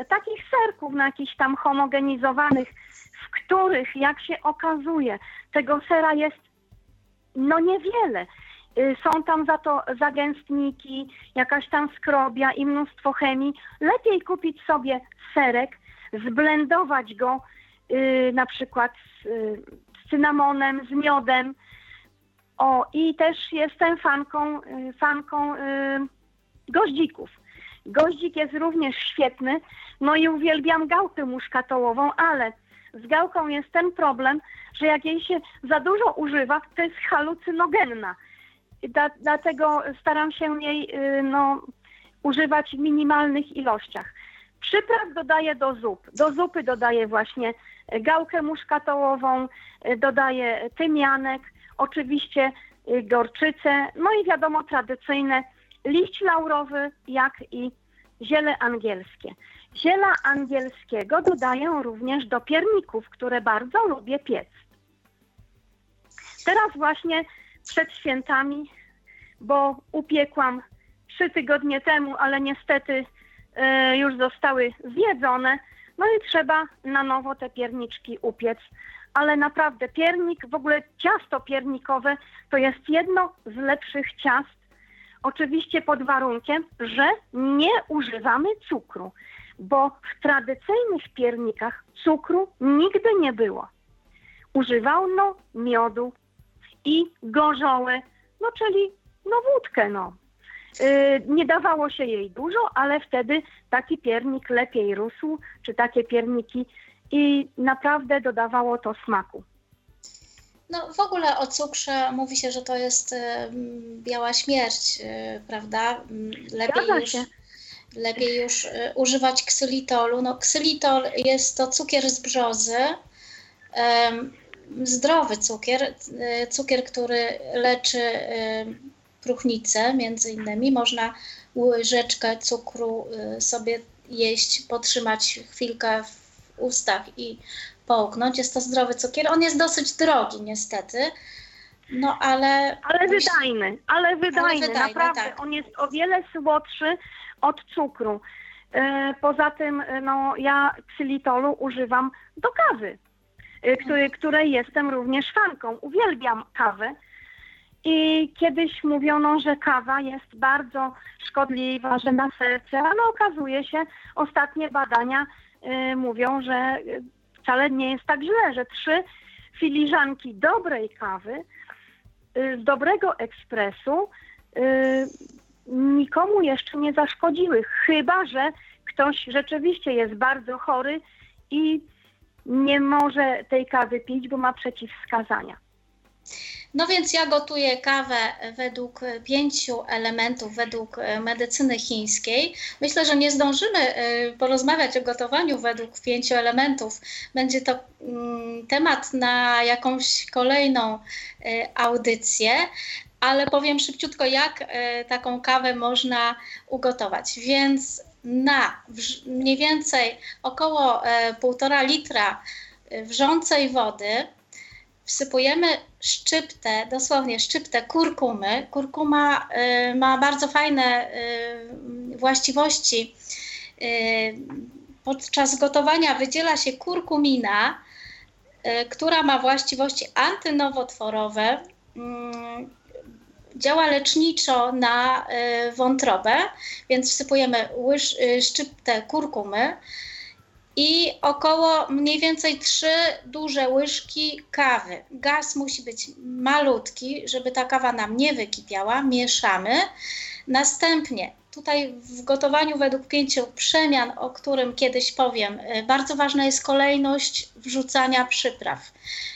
Speaker 3: Takich serków na jakichś tam homogenizowanych, w których, jak się okazuje, tego sera jest no niewiele. Y, są tam za to zagęstniki, jakaś tam skrobia i mnóstwo chemii. Lepiej kupić sobie serek, zblendować go yy, na przykład z, yy, z cynamonem, z miodem. O, i też jestem fanką, yy, fanką goździków. Goździk jest również świetny, no i uwielbiam gałkę muszkatołową, ale z gałką jest ten problem, że jak jej się za dużo używa, to jest halucynogenna. Dlatego staram się jej no, używać w minimalnych ilościach. Przypraw dodaję do zup. Do zupy dodaję właśnie gałkę muszkatołową, dodaję tymianek, oczywiście gorczycę, no i wiadomo tradycyjne liść laurowy, jak i ziele angielskie. Ziela angielskiego dodaję również do pierników, które bardzo lubię piec. Teraz właśnie przed świętami, bo upiekłam trzy tygodnie temu, ale niestety y, już zostały zjedzone. No i trzeba na nowo te pierniczki upiec. Ale naprawdę piernik, w ogóle ciasto piernikowe to jest jedno z lepszych ciast. Oczywiście pod warunkiem, że nie używamy cukru, bo w tradycyjnych piernikach cukru nigdy nie było. Używano miodu i gorzołę, no czyli no wódkę, no. Yy, nie dawało się jej dużo, ale wtedy taki piernik lepiej rósł, czy takie pierniki i naprawdę dodawało to smaku.
Speaker 2: No w ogóle o cukrze mówi się, że to jest y, biała śmierć, y, prawda?
Speaker 3: Lepiej już,
Speaker 2: lepiej już y, używać ksylitolu. No ksylitol jest to cukier z brzozy, zdrowy cukier, cukier, który leczy próchnicę między innymi. Można łyżeczkę cukru sobie jeść, potrzymać chwilkę w ustach i połknąć. Jest to zdrowy cukier. On jest dosyć drogi niestety. No ale.
Speaker 3: Ale wydajny, ale wydajny, ale wydajny naprawdę. Tak. On jest o wiele słodszy od cukru. Y, poza tym, y, no, ja ksylitolu używam do kawy, który, której jestem również fanką. Uwielbiam kawę. I kiedyś mówiono, że kawa jest bardzo szkodliwa, że na serce, ale okazuje się, ostatnie badania mówią, że wcale nie jest tak źle, że trzy filiżanki dobrej kawy, y, z dobrego ekspresu, y, nikomu jeszcze nie zaszkodziły, chyba że ktoś rzeczywiście jest bardzo chory i nie może tej kawy pić, bo ma przeciwwskazania.
Speaker 2: No więc ja gotuję kawę według pięciu elementów, według e, medycyny chińskiej. Myślę, że nie zdążymy e, porozmawiać o gotowaniu według pięciu elementów. Będzie to mm, temat na jakąś kolejną e, audycję, ale powiem szybciutko, jak taką kawę można ugotować. Więc na mniej więcej około półtora litra wrzącej wody wsypujemy szczyptę, dosłownie szczyptę kurkumy. Kurkuma y, ma bardzo fajne y, właściwości. Y, podczas gotowania wydziela się kurkumina, y, która ma właściwości antynowotworowe. Mm, działa leczniczo na y, wątrobę, więc wsypujemy łyż, y, szczyptę kurkumy i około mniej więcej trzy duże łyżki kawy. Gaz musi być malutki, żeby ta kawa nam nie wykipiała. Mieszamy. Następnie tutaj w gotowaniu według pięciu przemian, o którym kiedyś powiem, y, bardzo ważna jest kolejność wrzucania przypraw.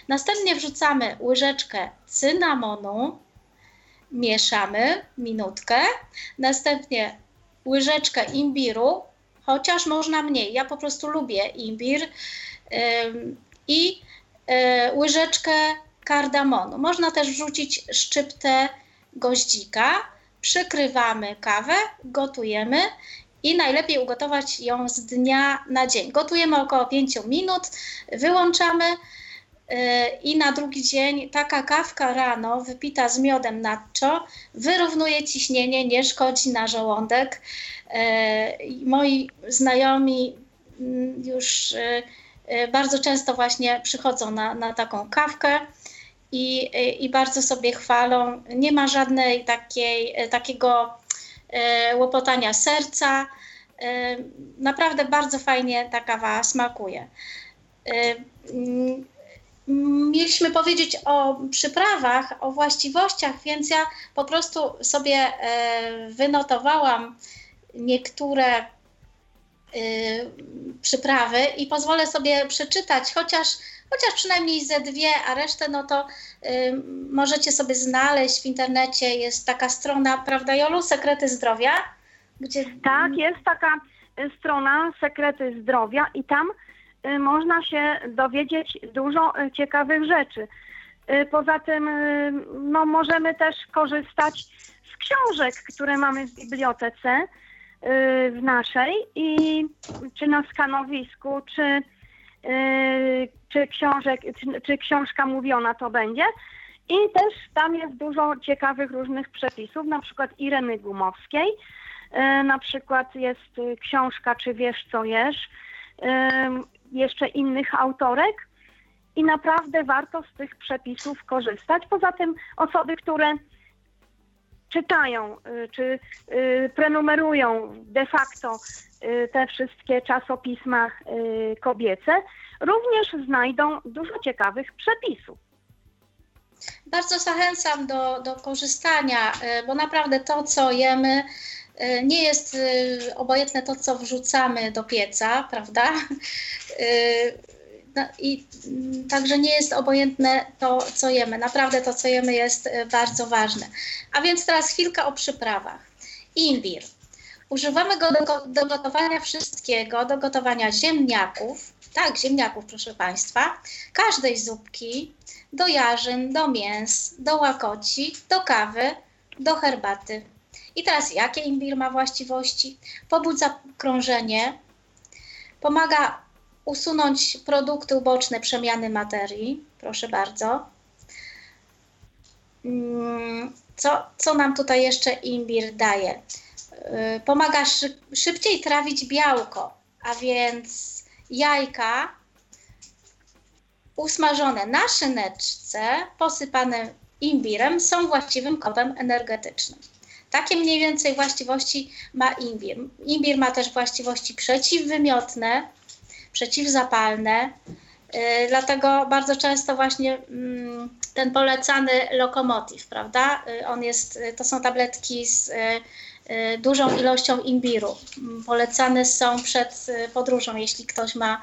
Speaker 2: Następnie wrzucamy łyżeczkę cynamonu, mieszamy minutkę, następnie łyżeczkę imbiru, chociaż można mniej. Ja po prostu lubię imbir i e, łyżeczkę kardamonu. Można też wrzucić szczyptę goździka. Przykrywamy kawę, gotujemy i najlepiej ugotować ją z dnia na dzień. Gotujemy około 5 minut, wyłączamy i na drugi dzień taka kawka rano wypita z miodem natczo wyrównuje ciśnienie, nie szkodzi na żołądek. Moi znajomi mm, już bardzo często właśnie przychodzą na, na taką kawkę i, i bardzo sobie chwalą. Nie ma żadnej takiej, takiego łopotania serca. Naprawdę bardzo fajnie ta kawa smakuje. Mieliśmy powiedzieć o przyprawach, o właściwościach, więc ja po prostu sobie e, wynotowałam niektóre e, przyprawy i pozwolę sobie przeczytać, chociaż, chociaż przynajmniej ze dwie, a resztę no to y, możecie sobie znaleźć w internecie. Jest taka strona, prawda Jolu, Sekrety Zdrowia?
Speaker 3: Gdzie... Tak, jest taka strona Sekrety Zdrowia i tam można się dowiedzieć dużo y, ciekawych rzeczy. Y, poza tym no, możemy też korzystać z książek, które mamy w bibliotece w naszej i czy na skanowisku, czy, czy, książek, czy, czy książka mówiona to będzie. I też tam jest dużo ciekawych różnych przepisów, na przykład Ireny Gumowskiej. Na przykład jest książka Czy wiesz co jesz? Jeszcze innych autorek i naprawdę warto z tych przepisów korzystać. Poza tym osoby, które czytają y, czy y, prenumerują de facto y, te wszystkie czasopisma kobiece, również znajdą dużo ciekawych przepisów.
Speaker 2: Bardzo zachęcam do, do korzystania, bo naprawdę to, co jemy, nie jest e, obojętne to, co wrzucamy do pieca, prawda? E, no I mm, także nie jest obojętne to, co jemy. Naprawdę to, co jemy, jest bardzo ważne. A więc teraz chwilkę o przyprawach. Imbir. Używamy go do, do gotowania wszystkiego, do gotowania ziemniaków, tak, ziemniaków, proszę Państwa, każdej zupki, do jarzyn, do mięs, do łakoci, do kawy, do herbaty. I teraz jakie imbir ma właściwości? Pobudza krążenie, pomaga usunąć produkty uboczne przemiany materii. Proszę bardzo. Mm, co, co nam tutaj jeszcze imbir daje? Y, pomaga szybciej trawić białko, a więc jajka usmażone na szyneczce, posypane imbirem, są właściwym kopem energetycznym. Takie mniej więcej właściwości ma imbir. Imbir ma też właściwości przeciwwymiotne, przeciwzapalne, yy, dlatego bardzo często właśnie yy, ten polecany lokomotiv, prawda? Yy, on jest, y, to są tabletki z y, y, dużą ilością imbiru. Polecane są przed podróżą, jeśli ktoś ma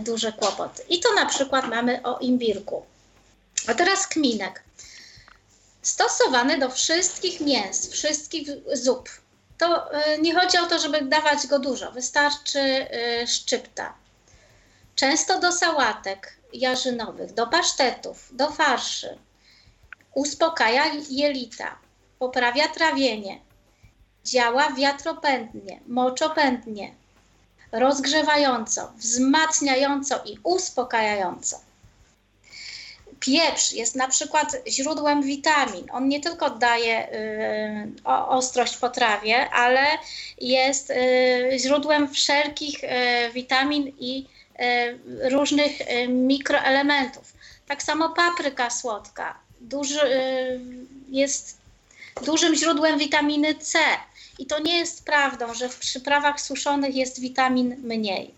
Speaker 2: duży kłopot. I to na przykład mamy o imbirku. A teraz kminek stosowany do wszystkich mięs, wszystkich zup. To y, nie chodzi o to, żeby dawać go dużo, wystarczy y, szczypta. Często do sałatek jarzynowych, do pasztetów, do farszy. Uspokaja jelita, poprawia trawienie, działa wiatropędnie, moczopędnie, rozgrzewająco, wzmacniająco i uspokajająco pieprz jest na przykład źródłem witamin. On nie tylko daje y, ostrość potrawie, ale jest y, źródłem wszelkich y, witamin i różnych mikroelementów. Tak samo papryka słodka duży, jest dużym źródłem witaminy C. I to nie jest prawdą, że w przyprawach suszonych jest witamin mniej.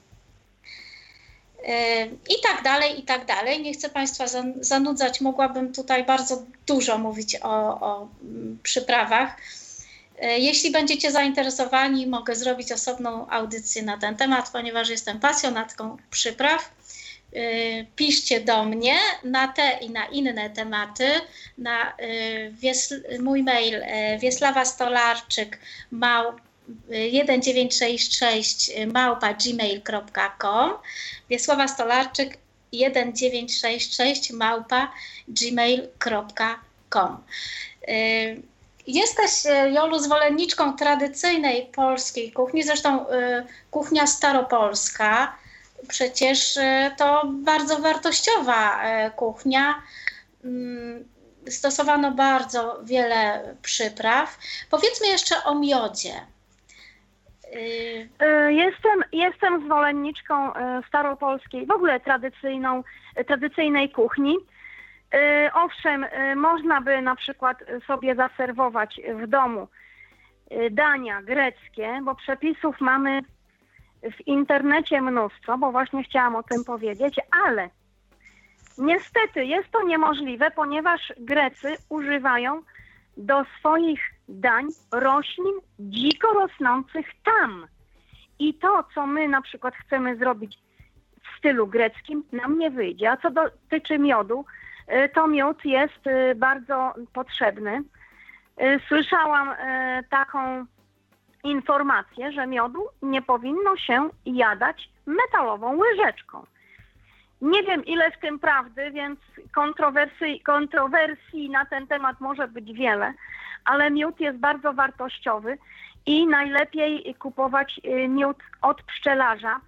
Speaker 2: I tak dalej, i tak dalej. Nie chcę Państwa zanudzać, mogłabym tutaj bardzo dużo mówić o, o mm, przyprawach. E, jeśli będziecie zainteresowani, mogę zrobić osobną audycję na ten temat, ponieważ jestem pasjonatką przypraw. E, piszcie do mnie na te i na inne tematy. Na e, mój mail wieslawastolarczyk małp 1966 małpa gmail.com Wiesława Stolarczyk 1966 małpa gmail.com y, Jesteś, y, Jolu, zwolenniczką tradycyjnej polskiej kuchni, zresztą y, kuchnia staropolska przecież to bardzo wartościowa kuchnia. Mm, stosowano bardzo wiele przypraw. Powiedzmy jeszcze o miodzie.
Speaker 3: Y, jestem, jestem zwolenniczką staropolskiej, w ogóle tradycyjną, tradycyjnej kuchni. Owszem, można by na przykład sobie zaserwować w domu dania greckie, bo przepisów mamy w internecie mnóstwo, bo właśnie chciałam o tym powiedzieć, ale niestety jest to niemożliwe, ponieważ Grecy używają do swoich dań roślin dziko rosnących tam. I to, co my na przykład chcemy zrobić w stylu greckim, nam nie wyjdzie. A co dotyczy miodu, y, to miód jest y, bardzo potrzebny. Y, słyszałam taką informację, że miodu nie powinno się jadać metalową łyżeczką. Nie wiem, ile w tym prawdy, więc kontrowersji, kontrowersji na ten temat może być wiele, ale miód jest bardzo wartościowy i najlepiej kupować y, miód od pszczelarza,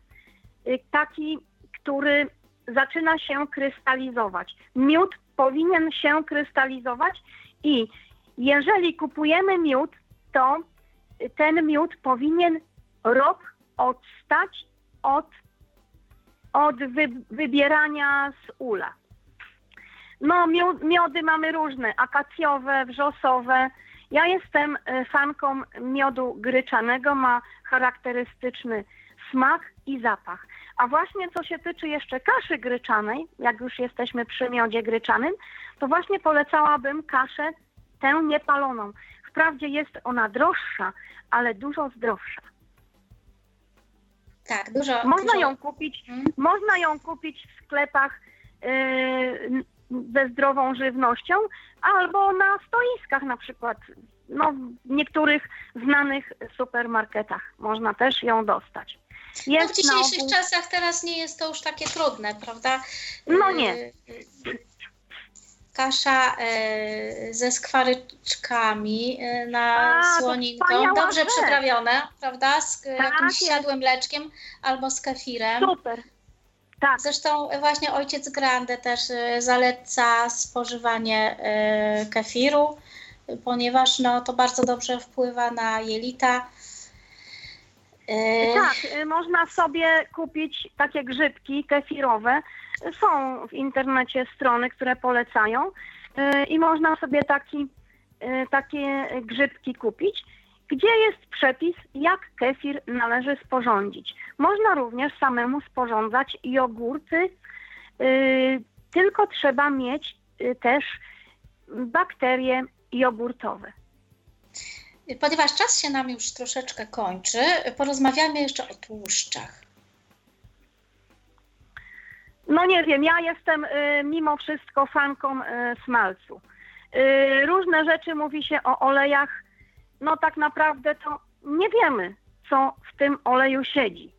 Speaker 3: y, taki, który zaczyna się krystalizować. Miód powinien się krystalizować i jeżeli kupujemy miód, to ten miód powinien rok odstać od, od wy, wybierania z ula. No, miody mamy różne, akacjowe, wrzosowe. Ja jestem e, fanką miodu gryczanego, ma charakterystyczny smak i zapach. A właśnie co się tyczy jeszcze kaszy gryczanej, jak już jesteśmy przy miodzie gryczanym, to właśnie polecałabym kaszę tę niepaloną. Wprawdzie jest ona droższa, ale dużo zdrowsza.
Speaker 2: Tak, dużo.
Speaker 3: Można
Speaker 2: dużo...
Speaker 3: ją kupić, hmm? można ją kupić w sklepach yy, ze zdrową żywnością albo na stoiskach na przykład. No, w niektórych znanych supermarketach można też ją dostać.
Speaker 2: No w dzisiejszych ogół... czasach teraz nie jest to już takie trudne, prawda?
Speaker 3: No nie. Y,
Speaker 2: kasza e, ze skwaryczkami e, na A, słoninką, dobrze rzecz. przyprawione, prawda? Z tak, jakimś siadłym mleczkiem albo z kefirem.
Speaker 3: Super. Tak.
Speaker 2: Zresztą właśnie ojciec Grande też e, zaleca spożywanie kefiru, ponieważ no, to bardzo dobrze wpływa na jelita.
Speaker 3: Tak, można sobie kupić takie grzybki kefirowe, są w internecie strony, które polecają y, i można sobie taki, y, takie grzybki kupić, gdzie jest przepis, jak kefir należy sporządzić. Można również samemu sporządzać jogurty, y, tylko trzeba mieć też bakterie jogurtowe.
Speaker 2: Ponieważ czas się nam już troszeczkę kończy, porozmawiamy jeszcze o tłuszczach.
Speaker 3: No nie wiem, ja jestem y, mimo wszystko fanką y, smalcu. Y, różne rzeczy mówi się o olejach, no tak naprawdę to nie wiemy, co w tym oleju siedzi.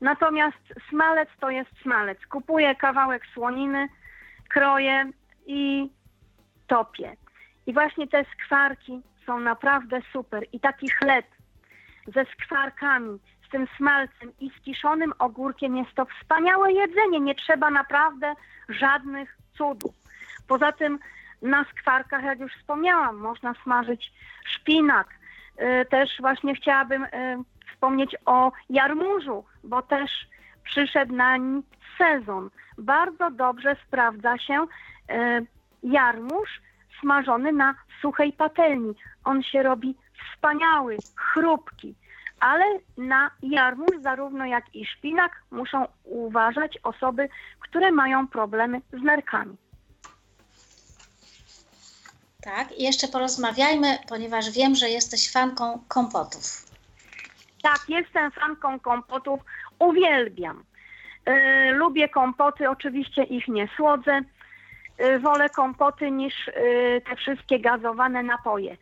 Speaker 3: Natomiast smalec to jest smalec. Kupuję kawałek słoniny, kroję i topię. I właśnie te skwarki są naprawdę super. I taki chleb ze skwarkami, z tym smalcem i z kiszonym ogórkiem jest to wspaniałe jedzenie. Nie trzeba naprawdę żadnych cudów. Poza tym na skwarkach, jak już wspomniałam, można smażyć szpinak. Y, też właśnie chciałabym y, wspomnieć o jarmużu, bo też przyszedł nań sezon. Bardzo dobrze sprawdza się y, jarmuż smażony na suchej patelni. On się robi wspaniały, chrupki ale na jarmuż zarówno jak i szpinak muszą uważać osoby, które mają problemy z nerkami.
Speaker 2: Tak, i jeszcze porozmawiajmy, ponieważ wiem, że jesteś fanką kompotów.
Speaker 3: Tak, jestem fanką kompotów, uwielbiam. Yy, lubię kompoty, oczywiście ich nie słodzę. Yy, wolę kompoty niż yy, te wszystkie gazowane napoje.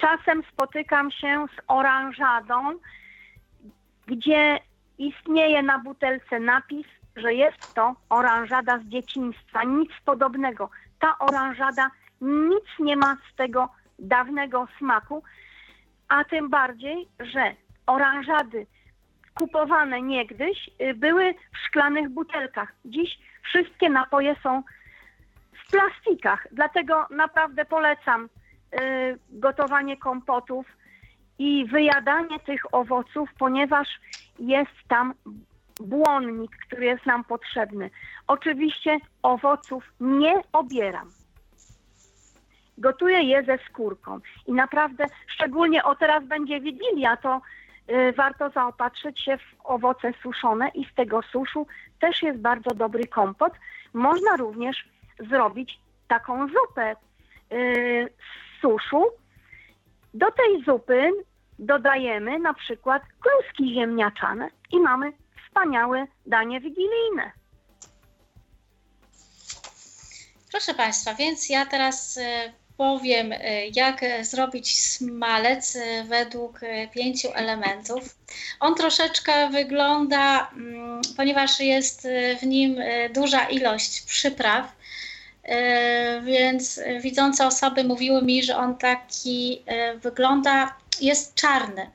Speaker 3: Czasem spotykam się z oranżadą, gdzie istnieje na butelce napis, że jest to oranżada z dzieciństwa. Nic podobnego. Ta oranżada nic nie ma z tego dawnego smaku, a tym bardziej, że oranżady kupowane niegdyś, y, były w szklanych butelkach. Dziś wszystkie napoje są w plastikach, dlatego naprawdę polecam y, gotowanie kompotów i wyjadanie tych owoców, ponieważ jest tam błonnik, który jest nam potrzebny. Oczywiście owoców nie obieram. Gotuję je ze skórką i naprawdę, szczególnie o teraz będzie Wigilia, to y, warto zaopatrzyć się w owoce suszone i z tego suszu też jest bardzo dobry kompot. Można również zrobić taką zupę y, z suszu. Do tej zupy dodajemy na przykład kluski ziemniaczane i mamy wspaniałe danie wigilijne.
Speaker 2: Proszę Państwa, więc ja teraz e, powiem, e, jak zrobić smalec e, według pięciu elementów. On troszeczkę wygląda, mm, ponieważ jest w nim duża ilość przypraw, więc widzące osoby mówiły mi, że on taki wygląda, jest czarny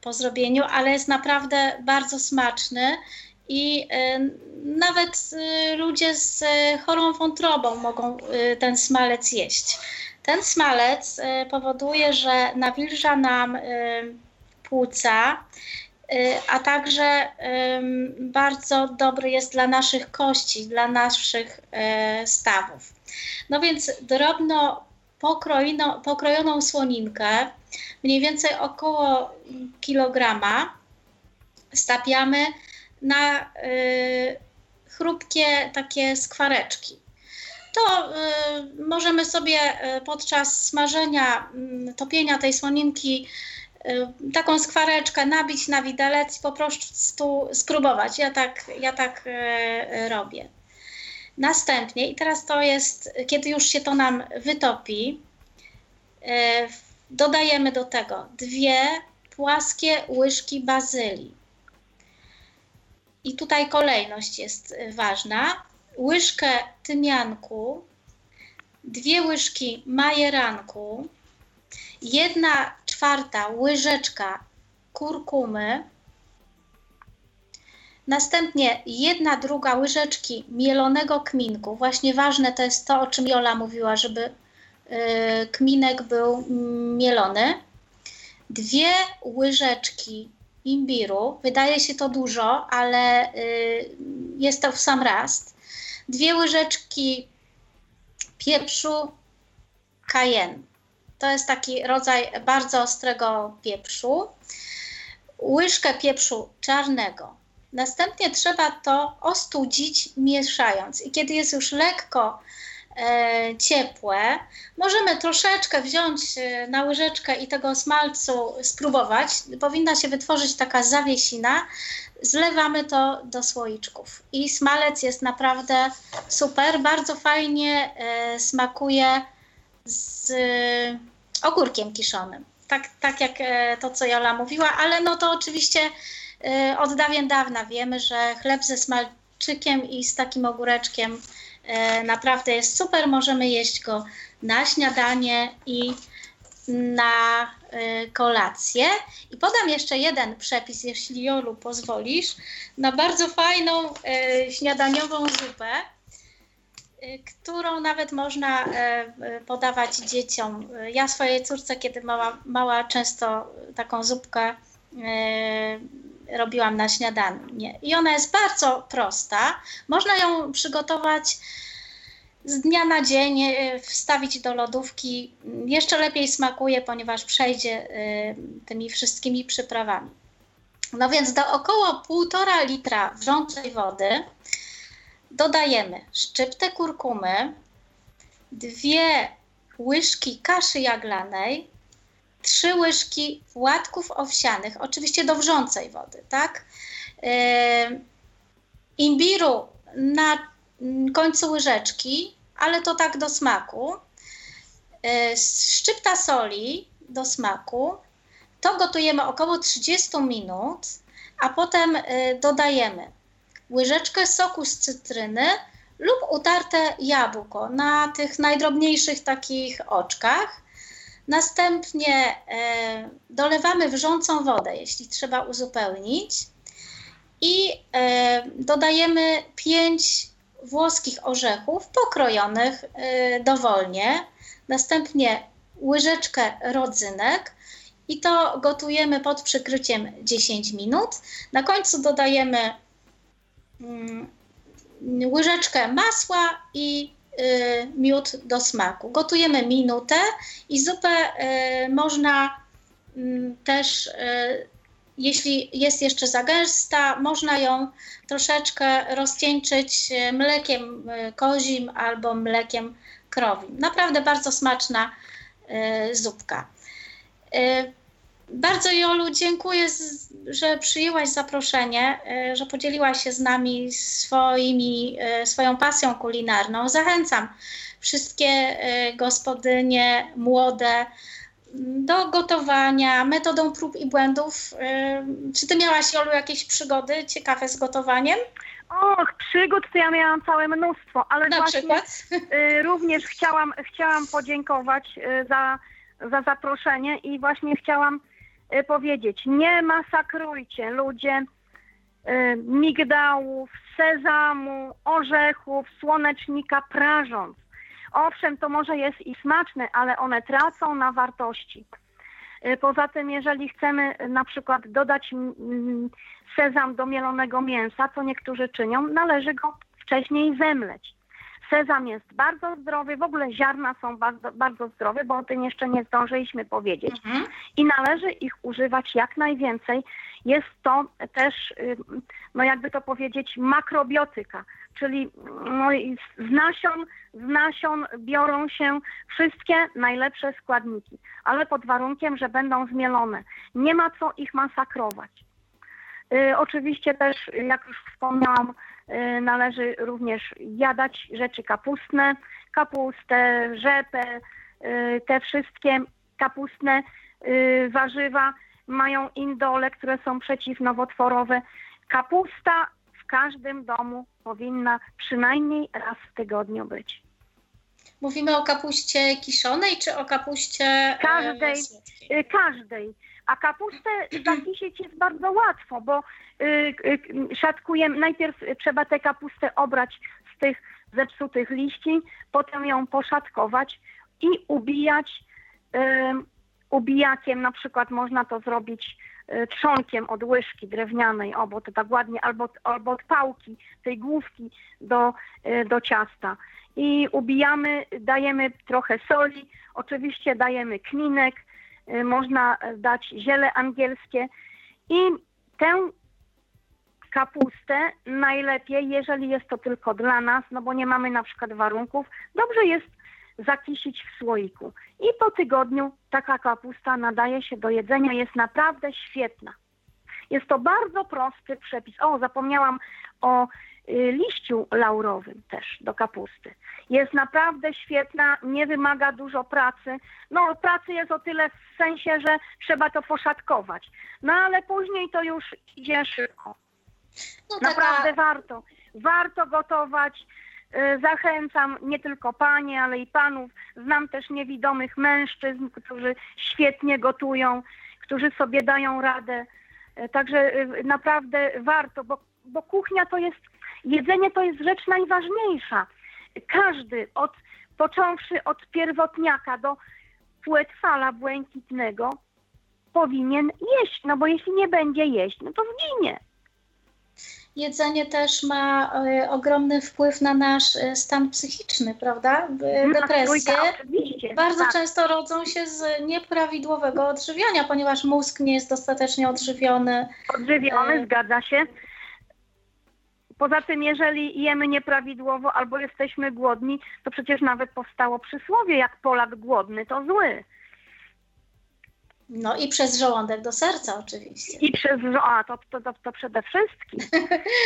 Speaker 2: po zrobieniu, ale jest naprawdę bardzo smaczny i e, nawet e, ludzie z e, chorą wątrobą mogą ten smalec jeść. Ten smalec powoduje, że nawilża nam płuca, a także bardzo dobry jest dla naszych kości, dla naszych stawów. No więc drobno pokrojoną, pokrojoną słoninkę, mniej więcej około kilograma, stapiamy na y, chrupkie takie skwareczki. To y, możemy sobie y, podczas smażenia, y, topienia tej słoninki y, taką skwareczkę nabić na widelec i po prostu spróbować. Ja tak, ja tak robię. Następnie, i teraz to jest, kiedy już się to nam wytopi, dodajemy do tego dwie płaskie łyżki bazylii. I tutaj kolejność jest ważna. Łyżkę tymianku, dwie łyżki majeranku, jedna czwarta łyżeczka kurkumy, Następnie jedna druga łyżeczki mielonego kminku. Właśnie ważne to jest to, o czym Jola mówiła, żeby y, kminek był mielony. Dwie łyżeczki imbiru. Wydaje się to dużo, ale y, jest to w sam raz. Dwie łyżeczki pieprzu cayenne. To jest taki rodzaj bardzo ostrego pieprzu. Łyżkę pieprzu czarnego Następnie trzeba to ostudzić mieszając. I kiedy jest już lekko ciepłe, możemy troszeczkę wziąć e, na łyżeczkę i tego smalcu spróbować. Powinna się wytworzyć taka zawiesina. Zlewamy to do słoiczków. I smalec jest naprawdę super. Bardzo fajnie e, smakuje z ogórkiem kiszonym. Tak, tak jak e, to, co Jola mówiła, ale no to oczywiście od dawien dawna wiemy, że chleb ze smalczykiem i z takim ogóreczkiem naprawdę jest super. Możemy jeść go na śniadanie i na y, kolację. I podam jeszcze jeden przepis, jeśli Jolu pozwolisz, na bardzo fajną śniadaniową zupę, którą nawet można podawać dzieciom. Ja swojej córce, kiedy mała, mała często taką zupkę robiłam na śniadanie. I ona jest bardzo prosta. Można ją przygotować z dnia na dzień, e, wstawić do lodówki. Jeszcze lepiej smakuje, ponieważ przejdzie e, tymi wszystkimi przyprawami. No więc do około 1,5 litra wrzącej wody dodajemy szczyptę kurkumy, dwie łyżki kaszy jaglanej, trzy łyżki łatków owsianych, oczywiście do wrzącej wody, tak? Yy, imbiru na końcu łyżeczki, ale to tak do smaku. Yy, szczypta soli do smaku. To gotujemy około 30 minut, a potem yy, dodajemy łyżeczkę soku z cytryny lub utarte jabłko na tych najdrobniejszych takich oczkach Następnie e, dolewamy wrzącą wodę, jeśli trzeba uzupełnić. i e, dodajemy 5 włoskich orzechów pokrojonych e, dowolnie, następnie łyżeczkę rodzynek i to gotujemy pod przykryciem 10 minut. Na końcu dodajemy mm, łyżeczkę masła i miód do smaku. Gotujemy minutę i zupę y, można mm, też, y, jeśli jest jeszcze za gęsta, można ją troszeczkę rozcieńczyć mlekiem kozim albo mlekiem krowim. Naprawdę bardzo smaczna zupka. Bardzo Jolu dziękuję, że przyjęłaś zaproszenie, e, że podzieliłaś się z nami swoimi, e, swoją pasją kulinarną. Zachęcam wszystkie e, gospodynie młode do gotowania metodą prób i błędów. Czy ty miałaś, Jolu, jakieś przygody ciekawe z gotowaniem?
Speaker 3: Och, przygód to ja miałam całe mnóstwo, ale
Speaker 2: Na
Speaker 3: właśnie
Speaker 2: przykład?
Speaker 3: również chciałam, chciałam podziękować za, za zaproszenie i właśnie chciałam powiedzieć, nie masakrujcie ludzie y, migdałów, sezamu, orzechów, słonecznika prażąc. Owszem, to może jest i smaczne, ale one tracą na wartości. Y, poza tym, jeżeli chcemy na przykład dodać sezam do mielonego mięsa, co niektórzy czynią, należy go wcześniej zemleć. Sezam jest bardzo zdrowy, w ogóle ziarna są bardzo, bardzo zdrowe, bo o tym jeszcze nie zdążyliśmy powiedzieć. Mhm. I należy ich używać jak najwięcej. Jest to też, y, no jakby to powiedzieć, makrobiotyka, czyli no, z, nasion, z nasion biorą się wszystkie najlepsze składniki, ale pod warunkiem, że będą zmielone. Nie ma co ich masakrować. Y, oczywiście też, jak już wspomniałam, należy również jadać rzeczy kapustne, kapustę, rzepę, y, te wszystkie kapustne warzywa mają indole, które są przeciwnowotworowe. Kapusta w każdym domu powinna przynajmniej raz w tygodniu być.
Speaker 2: Mówimy o kapuście kiszonej czy o kapuście
Speaker 3: każdej? Każdej. A kapustę zakisieć jest bardzo łatwo, bo y, y, szatkujemy, najpierw trzeba tę kapustę obrać z tych zepsutych liści, potem ją poszatkować i ubijać y, ubijakiem, na przykład można to zrobić trzonkiem od łyżki drewnianej, o, bo to tak ładnie, albo, albo od pałki, tej główki do, do ciasta. I ubijamy, dajemy trochę soli, oczywiście dajemy kminek, Y, można dać ziele angielskie i tę kapustę najlepiej, jeżeli jest to tylko dla nas, no bo nie mamy na przykład warunków, dobrze jest zakisić w słoiku. I po tygodniu taka kapusta nadaje się do jedzenia, jest naprawdę świetna. Jest to bardzo prosty przepis. O, zapomniałam o Y, liściu laurowym też do kapusty. Jest naprawdę świetna, nie wymaga dużo pracy. No pracy jest o tyle w sensie, że trzeba to poszatkować. No ale później to już idzie szybko. No, taka... Naprawdę warto. Warto gotować. Y, zachęcam nie tylko panie, ale i panów. Znam też niewidomych mężczyzn, którzy świetnie gotują, którzy sobie dają radę. Y, także naprawdę warto, bo, bo kuchnia to jest Jedzenie to jest rzecz najważniejsza. Każdy, od, począwszy od pierwotniaka do płetwala błękitnego, powinien jeść, no bo jeśli nie będzie jeść, no to zginie.
Speaker 2: Jedzenie też ma y, ogromny wpływ na nasz y, stan psychiczny, prawda? Depresje bardzo tak. często rodzą się z nieprawidłowego odżywiania, ponieważ mózg nie jest dostatecznie odżywiony.
Speaker 3: Odżywiony, y zgadza się. Poza tym, jeżeli jemy nieprawidłowo albo jesteśmy głodni, to przecież nawet powstało przysłowie, jak Polak głodny, to zły.
Speaker 2: No i przez żołądek do serca oczywiście.
Speaker 3: I przez, a to, to, to, to przede wszystkim.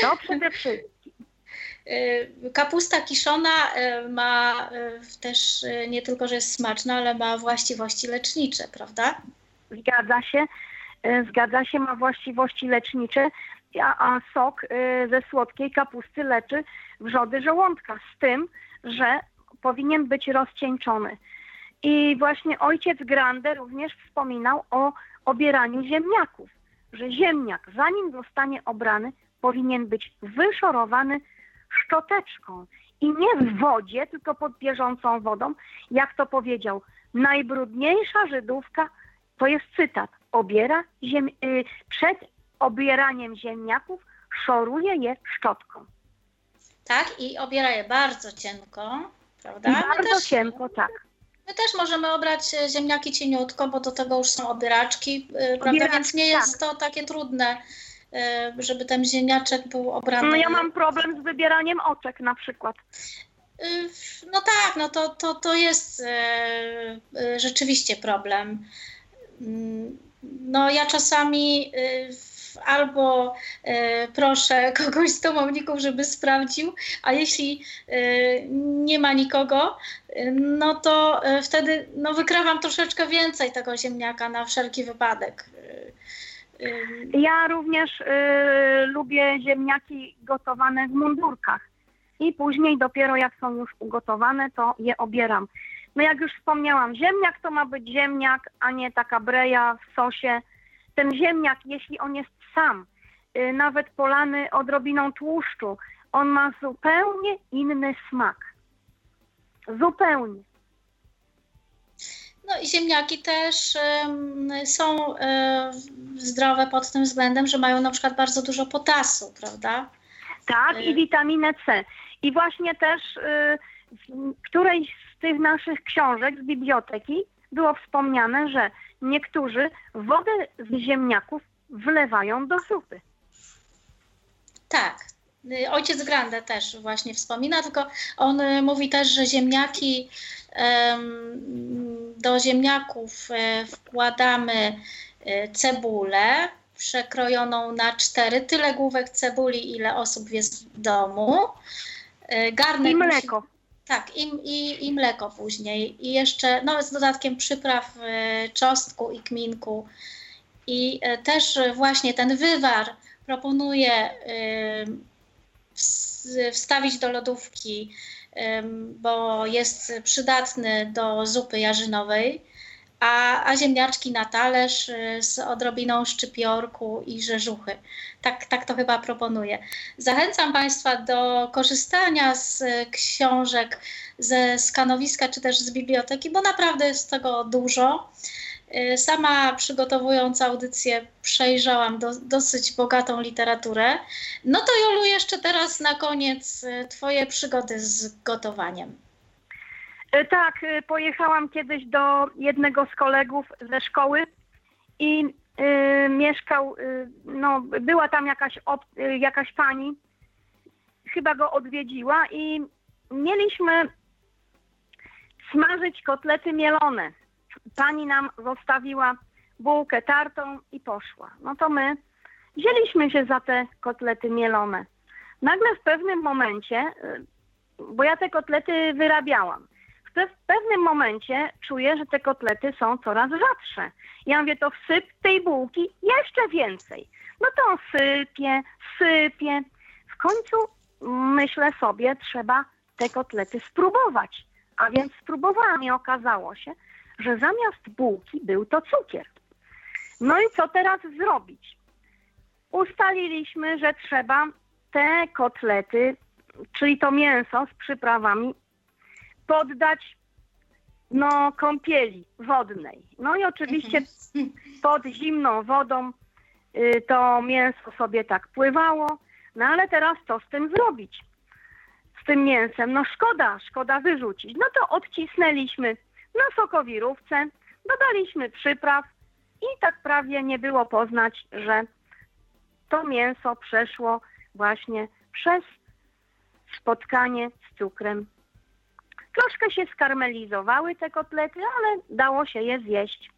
Speaker 3: To przede wszystkim.
Speaker 2: Y, kapusta kiszona y, ma y, też nie tylko, że jest smaczna, ale ma właściwości lecznicze, prawda?
Speaker 3: Zgadza się. Zgadza się, ma właściwości lecznicze a, sok y, ze słodkiej kapusty leczy wrzody żołądka, z tym, że powinien być rozcieńczony. I właśnie ojciec Grande również wspominał o obieraniu ziemniaków, że ziemniak, zanim zostanie obrany, powinien być wyszorowany szczoteczką i nie w wodzie, tylko pod bieżącą wodą. Jak to powiedział, najbrudniejsza Żydówka, to jest cytat, obiera ziem, y, przed obieraniem ziemniaków szoruje je szczotką.
Speaker 2: Tak, i obiera je bardzo cienko, prawda?
Speaker 3: I bardzo
Speaker 2: też-
Speaker 3: cienko, tak.
Speaker 2: My też możemy obrać e, ziemniaki cieniutko, bo do tego już są obieraczki, e, prawda?
Speaker 3: Obieraczki,
Speaker 2: Więc nie jest to takie trudne, e, żeby ten ziemniaczek był obrany.
Speaker 3: No ja mam problem z wybieraniem oczek na przykład.
Speaker 2: No tak, no to, to, to jest rzeczywiście problem. Mm, No ja czasami albo e, proszę kogoś z domowników, żeby sprawdził, a jeśli e, nie ma nikogo, no to e, wtedy no, wykrawam troszeczkę więcej tego ziemniaka na wszelki wypadek.
Speaker 3: Ja również y, lubię ziemniaki gotowane w mundurkach. I później dopiero jak są już ugotowane, to je obieram. No jak już wspomniałam, ziemniak to ma być ziemniak, a nie taka breja w sosie. Ten ziemniak, jeśli on jest sam, y, nawet polany odrobiną tłuszczu, on ma zupełnie inny smak. Zupełnie.
Speaker 2: No i ziemniaki też em, są e, zdrowe pod tym względem, że mają na przykład bardzo dużo potasu, prawda?
Speaker 3: Tak,
Speaker 2: Y-
Speaker 3: i witaminę C. I właśnie też y, w którejś z tych naszych książek z biblioteki było wspomniane, że niektórzy wodę z ziemniaków wlewają do zupy.
Speaker 2: Tak. Y, Ojciec Grande też właśnie wspomina, tylko on y, mówi też, że ziemniaki em, do ziemniaków e, wkładamy e, cebulę przekrojoną na cztery, tyle główek cebuli, ile osób jest w domu. E, Garnek
Speaker 3: I
Speaker 2: musi-
Speaker 3: mleko.
Speaker 2: Tak, i, i, i mleko później. I jeszcze no, z dodatkiem przypraw e, czosnku i kminku. I e, też właśnie ten wywar proponuję e, ws- wstawić do lodówki, bo jest przydatny do zupy jarzynowej. A, a ziemniaczki na talerz e, z odrobiną szczypiorku i rzeżuchy. Tak, tak to chyba proponuję. Zachęcam Państwa do korzystania z e, książek ze skanowiska czy też z biblioteki, bo naprawdę jest tego dużo. E, Sama przygotowując audycję przejrzałam do, dosyć bogatą literaturę. No to Jolu, jeszcze teraz na koniec Twoje przygody z gotowaniem.
Speaker 3: Y, Tak, y, pojechałam kiedyś do jednego z kolegów ze szkoły i y, mieszkał, y, no była tam jakaś, y, jakaś pani, chyba go odwiedziła i mieliśmy smażyć kotlety mielone. Pani nam zostawiła bułkę tartą i poszła. No to my wzięliśmy się za te kotlety mielone. Nagle w pewnym momencie, bo ja te kotlety wyrabiałam, w pe- w pewnym momencie czuję, że te kotlety są coraz rzadsze. Ja mówię, to wsyp tej bułki jeszcze więcej. No to sypię, sypię. W końcu myślę sobie, trzeba te kotlety spróbować. A więc spróbowałam i okazało się, że zamiast bułki był to cukier. No i co teraz zrobić? Ustaliliśmy, że trzeba te kotlety, czyli to mięso z przyprawami, poddać no, kąpieli wodnej. No i oczywiście pod zimną wodą y, to mięso sobie tak pływało. No ale teraz co z tym zrobić? Z tym mięsem? No szkoda, szkoda wyrzucić. No to odcisnęliśmy na sokowirówce, dodaliśmy przypraw i tak prawie nie było poznać, że to mięso przeszło właśnie przez spotkanie z cukrem. Troszkę się skarmelizowały te kotlety, ale dało się je zjeść.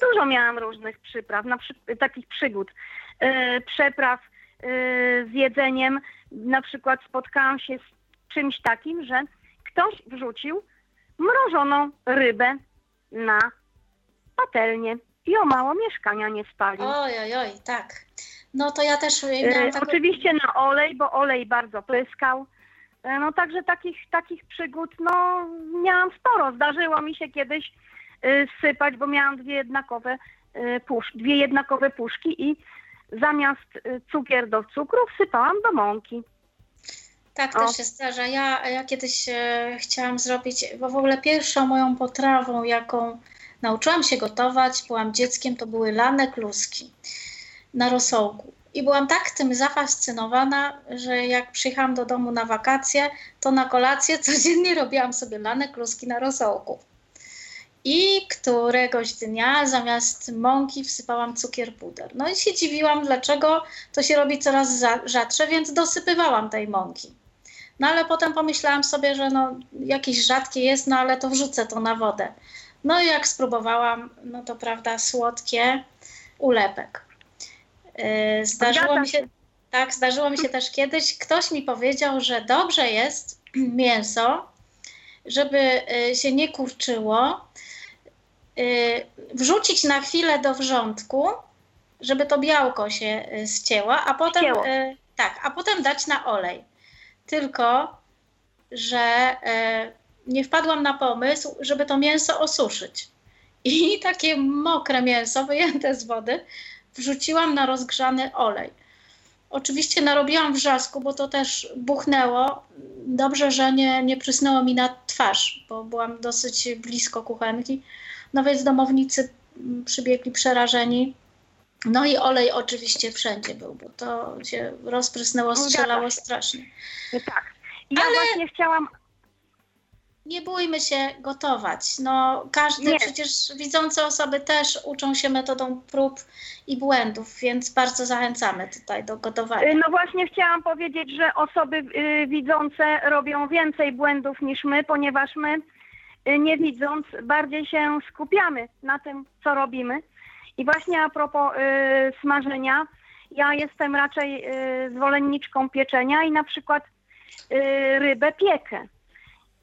Speaker 3: Dużo miałam różnych przypraw, na przy, takich przygód. Yy, przepraw yy, z jedzeniem. Na przykład spotkałam się z czymś takim, że ktoś wrzucił mrożoną rybę na patelnię i o mało mieszkania nie spalił.
Speaker 2: Oj, oj, oj, tak. No to ja też e, miałam
Speaker 3: E,
Speaker 2: taką...
Speaker 3: Oczywiście na olej, bo olej bardzo pryskał. E, No także takich, takich przygód no, miałam sporo. Zdarzyło mi się kiedyś e, sypać, bo miałam dwie jednakowe, e, pusz, dwie jednakowe puszki i zamiast y, cukier do cukru wsypałam do mąki.
Speaker 2: Tak
Speaker 3: O.
Speaker 2: też się zdarza. Ja, ja kiedyś e, chciałam zrobić, bo w ogóle pierwszą moją potrawą, jaką nauczyłam się gotować, byłam dzieckiem, to były lane kluski na rosołku. I byłam tak tym zafascynowana, że jak przyjechałam do domu na wakacje, to na kolację codziennie robiłam sobie lane kluski na rosołku. I któregoś dnia zamiast mąki wsypałam cukier puder. No i się dziwiłam, dlaczego to się robi coraz za- rzadsze, więc dosypywałam tej mąki. No ale potem pomyślałam sobie, że no jakieś rzadkie jest, no ale to wrzucę to na wodę. No i jak spróbowałam, no to prawda, słodkie ulepek. Yy, zdarzyło
Speaker 3: Zgadza
Speaker 2: mi się,
Speaker 3: się.
Speaker 2: tak, zdarzyło mi się też kiedyś, ktoś mi powiedział, że dobrze jest mięso, żeby y, się nie kurczyło, y, wrzucić na chwilę do wrzątku, żeby to białko się ścięło, a potem
Speaker 3: Ścięło.
Speaker 2: tak, a potem dać na olej. Tylko, że nie wpadłam na pomysł, żeby to mięso osuszyć. I takie mokre mięso wyjęte z wody wrzuciłam na rozgrzany olej. Oczywiście narobiłam wrzasku, bo to też buchnęło. Dobrze, że nie, nie prysnęło mi na twarz, bo byłam dosyć blisko kuchenki. No więc domownicy przybiegli przerażeni. No i olej oczywiście wszędzie był, bo to się rozprysnęło,
Speaker 3: Zgadza
Speaker 2: strzelało
Speaker 3: się.
Speaker 2: strasznie.
Speaker 3: Tak. Ja
Speaker 2: Ale-
Speaker 3: właśnie chciałam,
Speaker 2: Nie bójmy się gotować. No, każdy,
Speaker 3: Nie.
Speaker 2: przecież widzące osoby też uczą się metodą prób i błędów, więc bardzo zachęcamy tutaj do gotowania.
Speaker 3: y, no właśnie chciałam powiedzieć, że osoby y, widzące robią więcej błędów niż my, ponieważ my y, nie widząc bardziej się skupiamy na tym, co robimy. I właśnie a propos smażenia, ja jestem raczej zwolenniczką pieczenia i na przykład rybę piekę.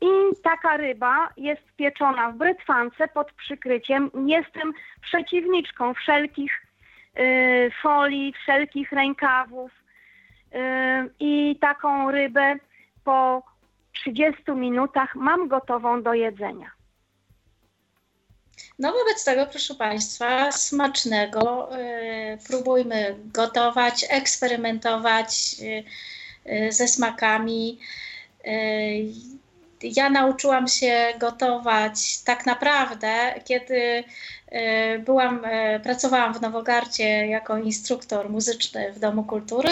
Speaker 3: I taka ryba jest pieczona w brytwance pod przykryciem. Jestem przeciwniczką wszelkich y, folii, wszelkich rękawów. Y, I taką rybę po 30 minutach mam gotową do jedzenia.
Speaker 2: No wobec tego, proszę Państwa, smacznego. Yy, próbujmy gotować, eksperymentować yy, yy, ze smakami. Ja nauczyłam się gotować tak naprawdę, kiedy yy, byłam, yy, pracowałam w Nowogardzie jako instruktor muzyczny w Domu Kultury.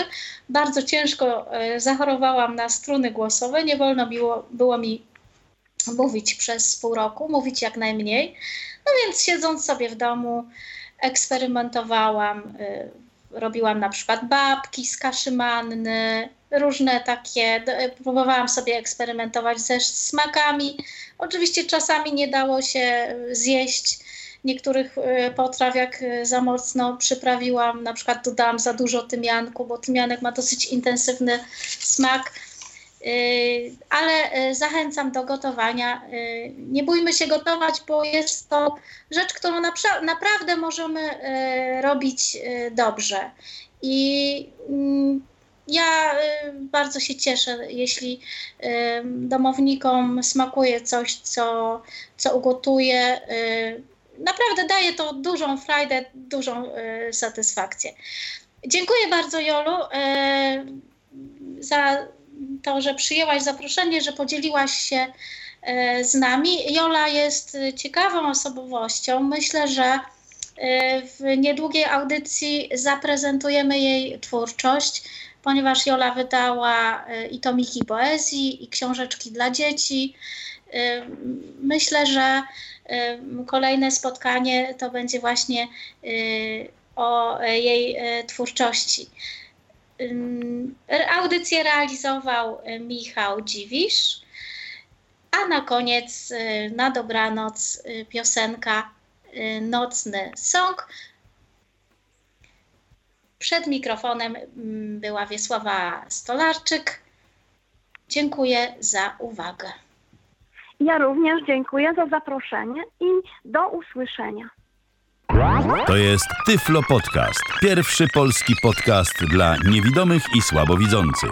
Speaker 2: Bardzo ciężko yy, zachorowałam na struny głosowe. Nie wolno było, było mi mówić przez pół roku, mówić jak najmniej. No więc siedząc sobie w domu, eksperymentowałam, y, robiłam na przykład babki z kaszy manny, różne takie, y, próbowałam sobie eksperymentować ze smakami. Oczywiście czasami nie dało się y, zjeść niektórych y, potraw, jak y, za mocno przyprawiłam, na przykład dodałam za dużo tymianku, bo tymianek ma dosyć intensywny smak. Yy, ale yy, zachęcam do gotowania. Nie bójmy się gotować, bo jest to rzecz, którą napra- naprawdę możemy robić dobrze. I mm, ja yy, bardzo się cieszę, jeśli yy, domownikom smakuje coś, co, co ugotuję. Yy, Naprawdę daje to dużą frajdę, dużą satysfakcję. Dziękuję bardzo, Jolu, za to, że przyjęłaś zaproszenie, że podzieliłaś się z nami. Jola jest ciekawą osobowością. Myślę, że w niedługiej audycji zaprezentujemy jej twórczość, ponieważ Jola wydała e, i tomiki poezji, i książeczki dla dzieci. E, Myślę, że e, kolejne spotkanie to będzie właśnie o jej twórczości. Audycję realizował y, Michał Dziwisz, a na koniec y, na dobranoc y, piosenka y, Nocny Song. Przed mikrofonem mm, była Wiesława Stolarczyk. Dziękuję za uwagę.
Speaker 3: Ja również dziękuję za zaproszenie i do usłyszenia.
Speaker 1: To jest Tyflo Podcast. Pierwszy polski podcast dla niewidomych i słabowidzących.